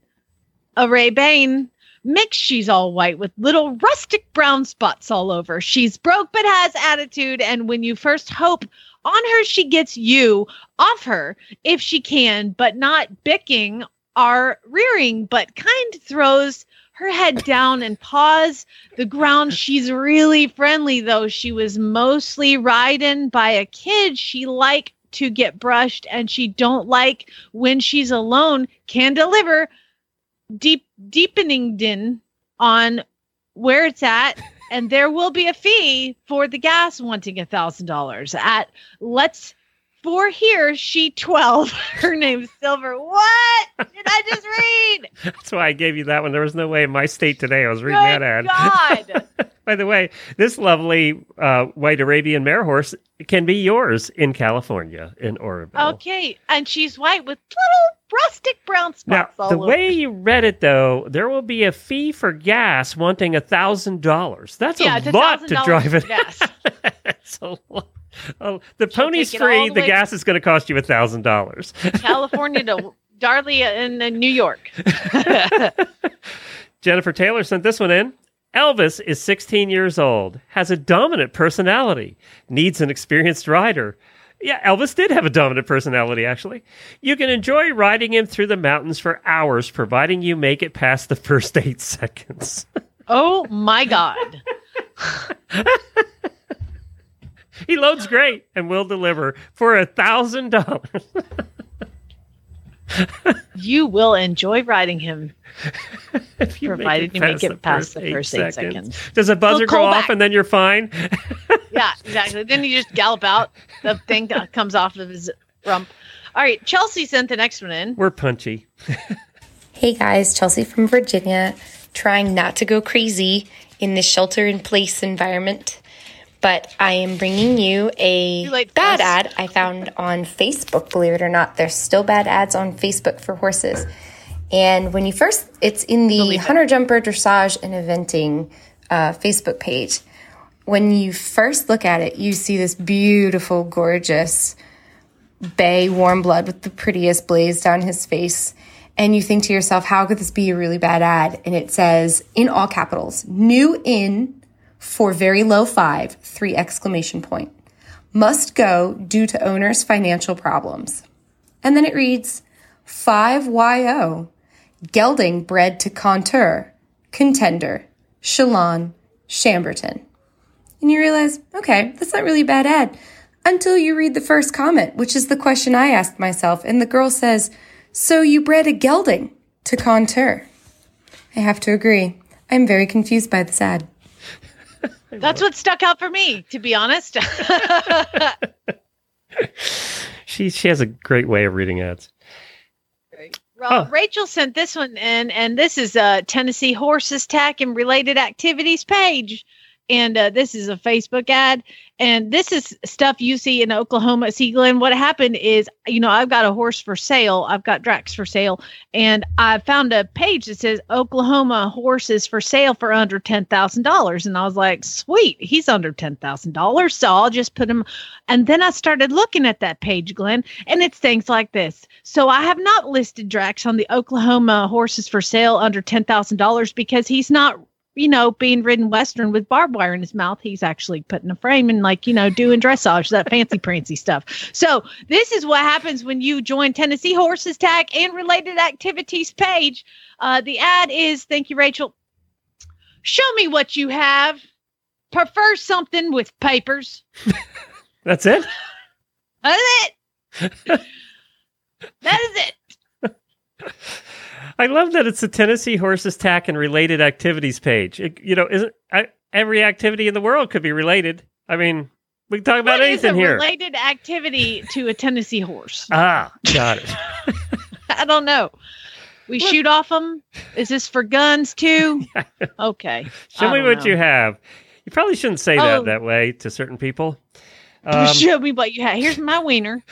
S2: Arabian mix. She's all white with little rustic brown spots all over. She's broke but has attitude. And when you first hope on her, she gets you off her if she can, but not bicking or rearing, but kind throws her head down and paws the ground. She's really friendly, though. She was mostly ridden by a kid she like to get brushed, and she don't like when she's alone. Can deliver deep deepening din on where it's at. And there will be a fee for the gas wanting a thousand dollars at let's for here she 12 her name's silver what did i just read
S1: That's why I gave you that one. There was no way in my state today I was reading
S2: Good
S1: that ad.
S2: God.
S1: By the way, this lovely uh, white Arabian mare horse can be yours in California in Oroville.
S2: okay and she's white with little rustic brown
S1: Now,
S2: spots all
S1: the
S2: over.
S1: way you read it, though, there will be a fee for gas wanting a thousand dollars. That's
S2: yeah,
S1: a lot to drive it.
S2: gas.
S1: That's a lot. Oh, the pony's
S2: it all
S1: free.
S2: the
S1: The gas is going to cost you a thousand dollars.
S2: california to darley in new york
S1: Jennifer Taylor sent this one in. Elvis is 16 years old, has a dominant personality, needs an experienced rider. Yeah, Elvis did have a dominant personality, actually. You can enjoy riding him through the mountains for hours, providing you make it past the first eight seconds.
S2: oh my god
S1: he loads great and will deliver for a thousand dollars.
S2: you will enjoy riding him
S1: If you
S2: provided you make it past the first eight seconds.
S1: Does a buzzer
S2: Little
S1: go off
S2: callback.
S1: and then you're fine?
S2: yeah exactly then you just gallop out the thing comes off of his rump all right chelsea sent the next one in
S1: We're punchy.
S10: Hey guys, Chelsea from Virginia, trying not to go crazy in this shelter in place environment. But I am bringing you a bad ad I found on Facebook. Believe it or not, there's still bad ads on Facebook for horses. And when you first, it's in the Hunter Jumper Dressage and Eventing uh, Facebook page. When you first look at it, you see this beautiful, gorgeous bay warm blood with the prettiest blaze down his face. And you think to yourself, how could this be a really bad ad? And it says in all capitals, new in for very low five, three exclamation point. Must go due to owner's financial problems. And then it reads 5YO, gelding bred to contour, contender, Shalon, Chamberton. And you realize, okay, that's not really a bad ad. Until you read the first comment, which is the question I asked myself. And the girl says, So you bred a gelding to contour? I have to agree. I'm very confused by this ad.
S2: That's what stuck out for me, to be honest.
S1: She she has a great way of reading ads.
S2: Well, Rachel sent this one in, and this is a Tennessee Horses Tack and Related Activities page. And uh, this is a Facebook ad. And this is stuff you see in Oklahoma. See, Glenn, what happened is, you know, I've got a horse for sale. I've got Drax for sale. And I found a page that says Oklahoma horses for sale for under $10,000. And I was like, sweet, he's under $10,000. So I'll just put him. And then I started looking at that page, Glenn, and it's things like this. So I have not listed Drax on the Oklahoma horses for sale under $10,000 because he's not you know, being ridden Western with barbed wire in his mouth, he's actually putting a frame and like, you know, doing dressage, that fancy prancy stuff. So this is what happens when you join Tennessee Horses Tack and related activities page. Uh, the ad is, thank you, Rachel. Show me what you have. Prefer something with papers.
S1: That's it.
S2: That's it. that is it.
S1: I love that it's the Tennessee Horses Tack and related activities page. It, you know, isn't I, every activity in the world could be related? I mean, we can talk about
S2: What
S1: anything
S2: a
S1: here.
S2: related activity to a Tennessee horse?
S1: ah, got it.
S2: I don't know. We shoot off them. Is this for guns too? Okay.
S1: Show me what
S2: know.
S1: you have. You probably shouldn't say
S2: Oh.
S1: that that way to certain people. Um,
S2: Show me what you have. Here's my wiener.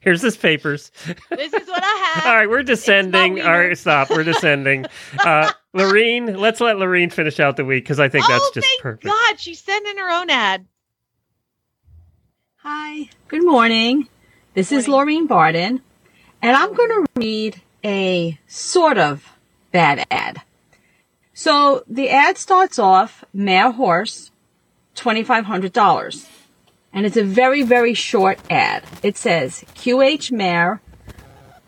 S1: Here's his papers.
S2: This is what I have.
S1: All right, we're descending. All right, stop. We're descending. Uh, Lorene, let's let Lorene finish out the week because I think that's
S2: oh,
S1: just
S2: thank
S1: perfect.
S2: God, she's sending her own ad.
S11: Hi, good morning. This is Laureen Barden, and I'm going to read a sort of bad ad. So the ad starts off mare horse, $2,500. And it's a very, very short ad. It says QH mare,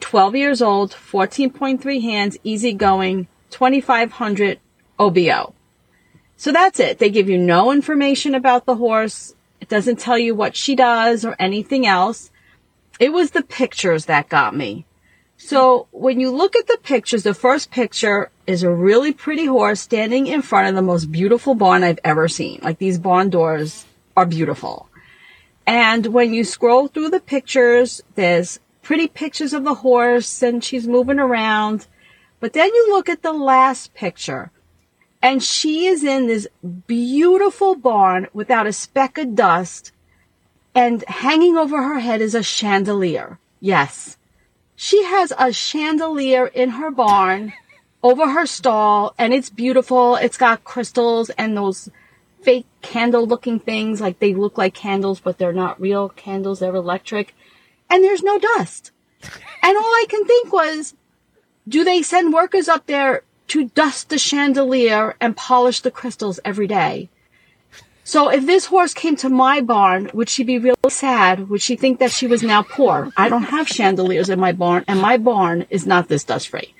S11: 12 years old, 14.3 hands, easygoing, 2,500 OBO. So that's it. They give you no information about the horse. It doesn't tell you what she does or anything else. It was the pictures that got me. So when you look at the pictures, the first picture is a really pretty horse standing in front of the most beautiful barn I've ever seen. Like these barn doors are beautiful. And when you scroll through the pictures, there's pretty pictures of the horse and she's moving around. But then you look at the last picture and she is in this beautiful barn without a speck of dust and hanging over her head is a chandelier. Yes. She has a chandelier in her barn over her stall and it's beautiful. It's got crystals and those fake candle looking things like they look like candles but they're not real candles they're electric and there's no dust. And all i can think was do they send workers up there to dust the chandelier and polish the crystals every day? So if this horse came to my barn would she be really sad? Would she think that she was now poor? I don't have chandeliers in my barn and my barn is not this dust free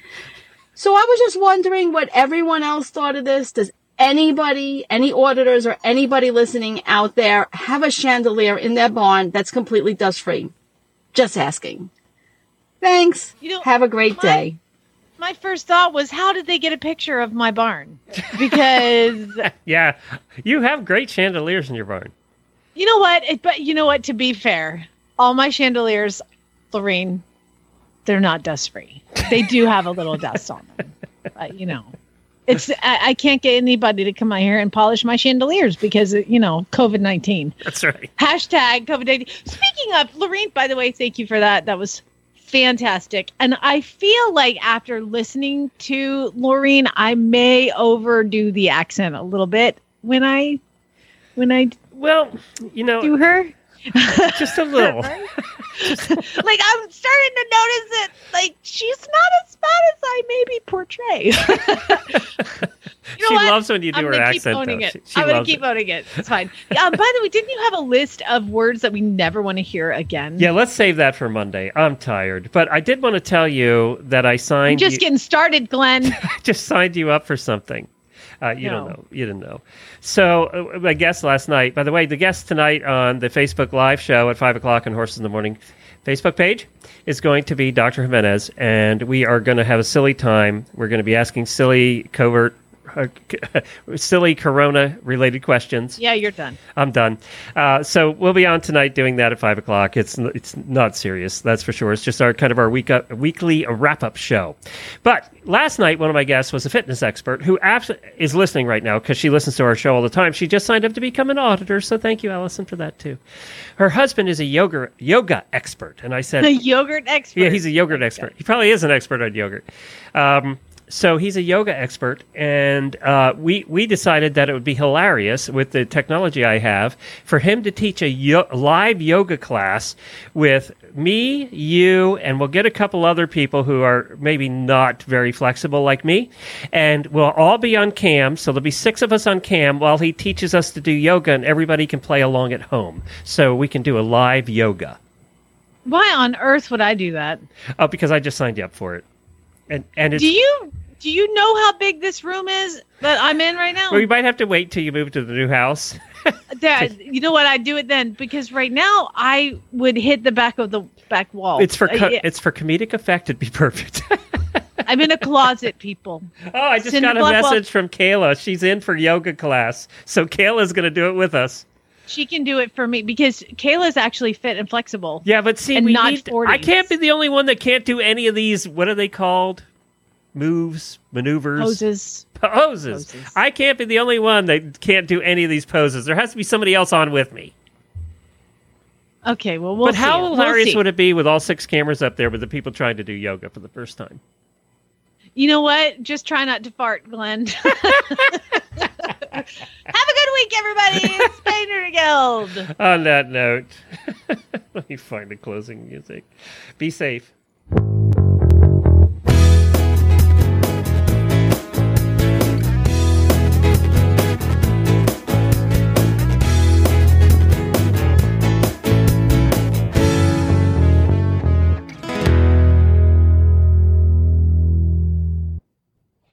S11: so I was just wondering what everyone else thought of this. Does anybody, any auditors or anybody listening out there have a chandelier in their barn that's completely dust free? Just asking. Thanks.
S2: You know,
S11: have a great day.
S2: My first thought was, how did they get a picture of my barn? Because
S1: Yeah, you have great chandeliers in your barn.
S2: you know what? It, but you know what? To be fair, all my chandeliers, Lorene, they're not dust free. They do have a little dust on them. But, you know, it's I, I can't get anybody to come out here and polish my chandeliers because you know COVID nineteen.
S1: That's right.
S2: Hashtag COVID nineteen. Speaking of Lorene, by the way, thank you for that. That was fantastic. And I feel like after listening to Lorene, I may overdo the accent a little bit when I when I
S1: well, you know,
S2: do her.
S1: just a little.
S2: like I'm starting to notice that like she's not as bad as I maybe portray. you know
S1: she
S2: what?
S1: loves when you do
S2: I'm
S1: her
S2: gonna
S1: accent.
S2: Keep owning
S1: though.
S2: it.
S1: She, she
S2: I'm gonna keep
S1: it.
S2: owning it. It's fine. Um, by the way, didn't you have a list of words that we never want to hear again?
S1: Yeah, let's save that for Monday. I'm tired, but I did want to tell you that I
S2: I'm
S1: signed.
S2: just
S1: you,
S2: getting started, Glenn.
S1: just signed you up for something. Uh, you don't know. You didn't know. So uh, my guest last night. By the way, the guest tonight on the Facebook Live show at five o'clock on Horses in the Morning Facebook page is going to be Dr. Jimenez, and we are going to have a silly time. We're going to be asking silly, COVID, uh, silly Corona related questions.
S2: Yeah, you're done.
S1: I'm done. Uh, so we'll be on tonight doing that at five o'clock. It's it's not serious, that's for sure. It's just our kind of our week up, weekly wrap up show. But last night, one of my guests was a fitness expert who abs- is listening right now because she listens to our show all the time. She just signed up to become an auditor, so thank you, Allison, for that too. Her husband is a yoga yoga expert, and I said
S2: A yogurt expert.
S1: yeah, he's a yogurt expert. He probably is an expert on yogurt. Um, so he's a yoga expert, and uh, we we decided that it would be hilarious with the technology I have for him to teach a yo- live yoga class with me, you, and we'll get a couple other people who are maybe not very flexible like me, and we'll all be on cam. So there'll be six of us on cam while he teaches us to do yoga, and everybody can play along at home. So we can do a live yoga.
S2: Why on earth would I do that?
S1: Oh, because I just signed you up for it, and and
S2: Do you do you know how big this room is that I'm in right now?
S1: Well, you might have to wait till you move to the new house.
S2: Dad, you know what? I'd do it then because right now I would hit the back of the back wall.
S1: It's for co-
S2: Uh,
S1: it's for comedic effect. It'd be perfect.
S2: I'm in a closet, people.
S1: oh, I just got a message from Kayla. She's in for yoga class, so Kayla's going to do it with us.
S2: She can do it for me because Kayla's actually fit and flexible.
S1: Yeah, but see, we
S2: not
S1: need.
S2: 40s.
S1: I can't be the only one that can't do any of these. What are they called? Moves, maneuvers,
S2: Poses.
S1: poses. I can't be the only one that can't do any of these poses. There has to be somebody else on with me.
S2: Okay, well, we'll
S1: but how.
S2: We'll
S1: hilarious
S2: see.
S1: would it be with all six cameras up there with the people trying to do yoga for the first time?
S2: You know what? Just try not to fart, Glenn. Have a good week, everybody. It's Guild.
S1: On that note, let me find the closing music. Be safe.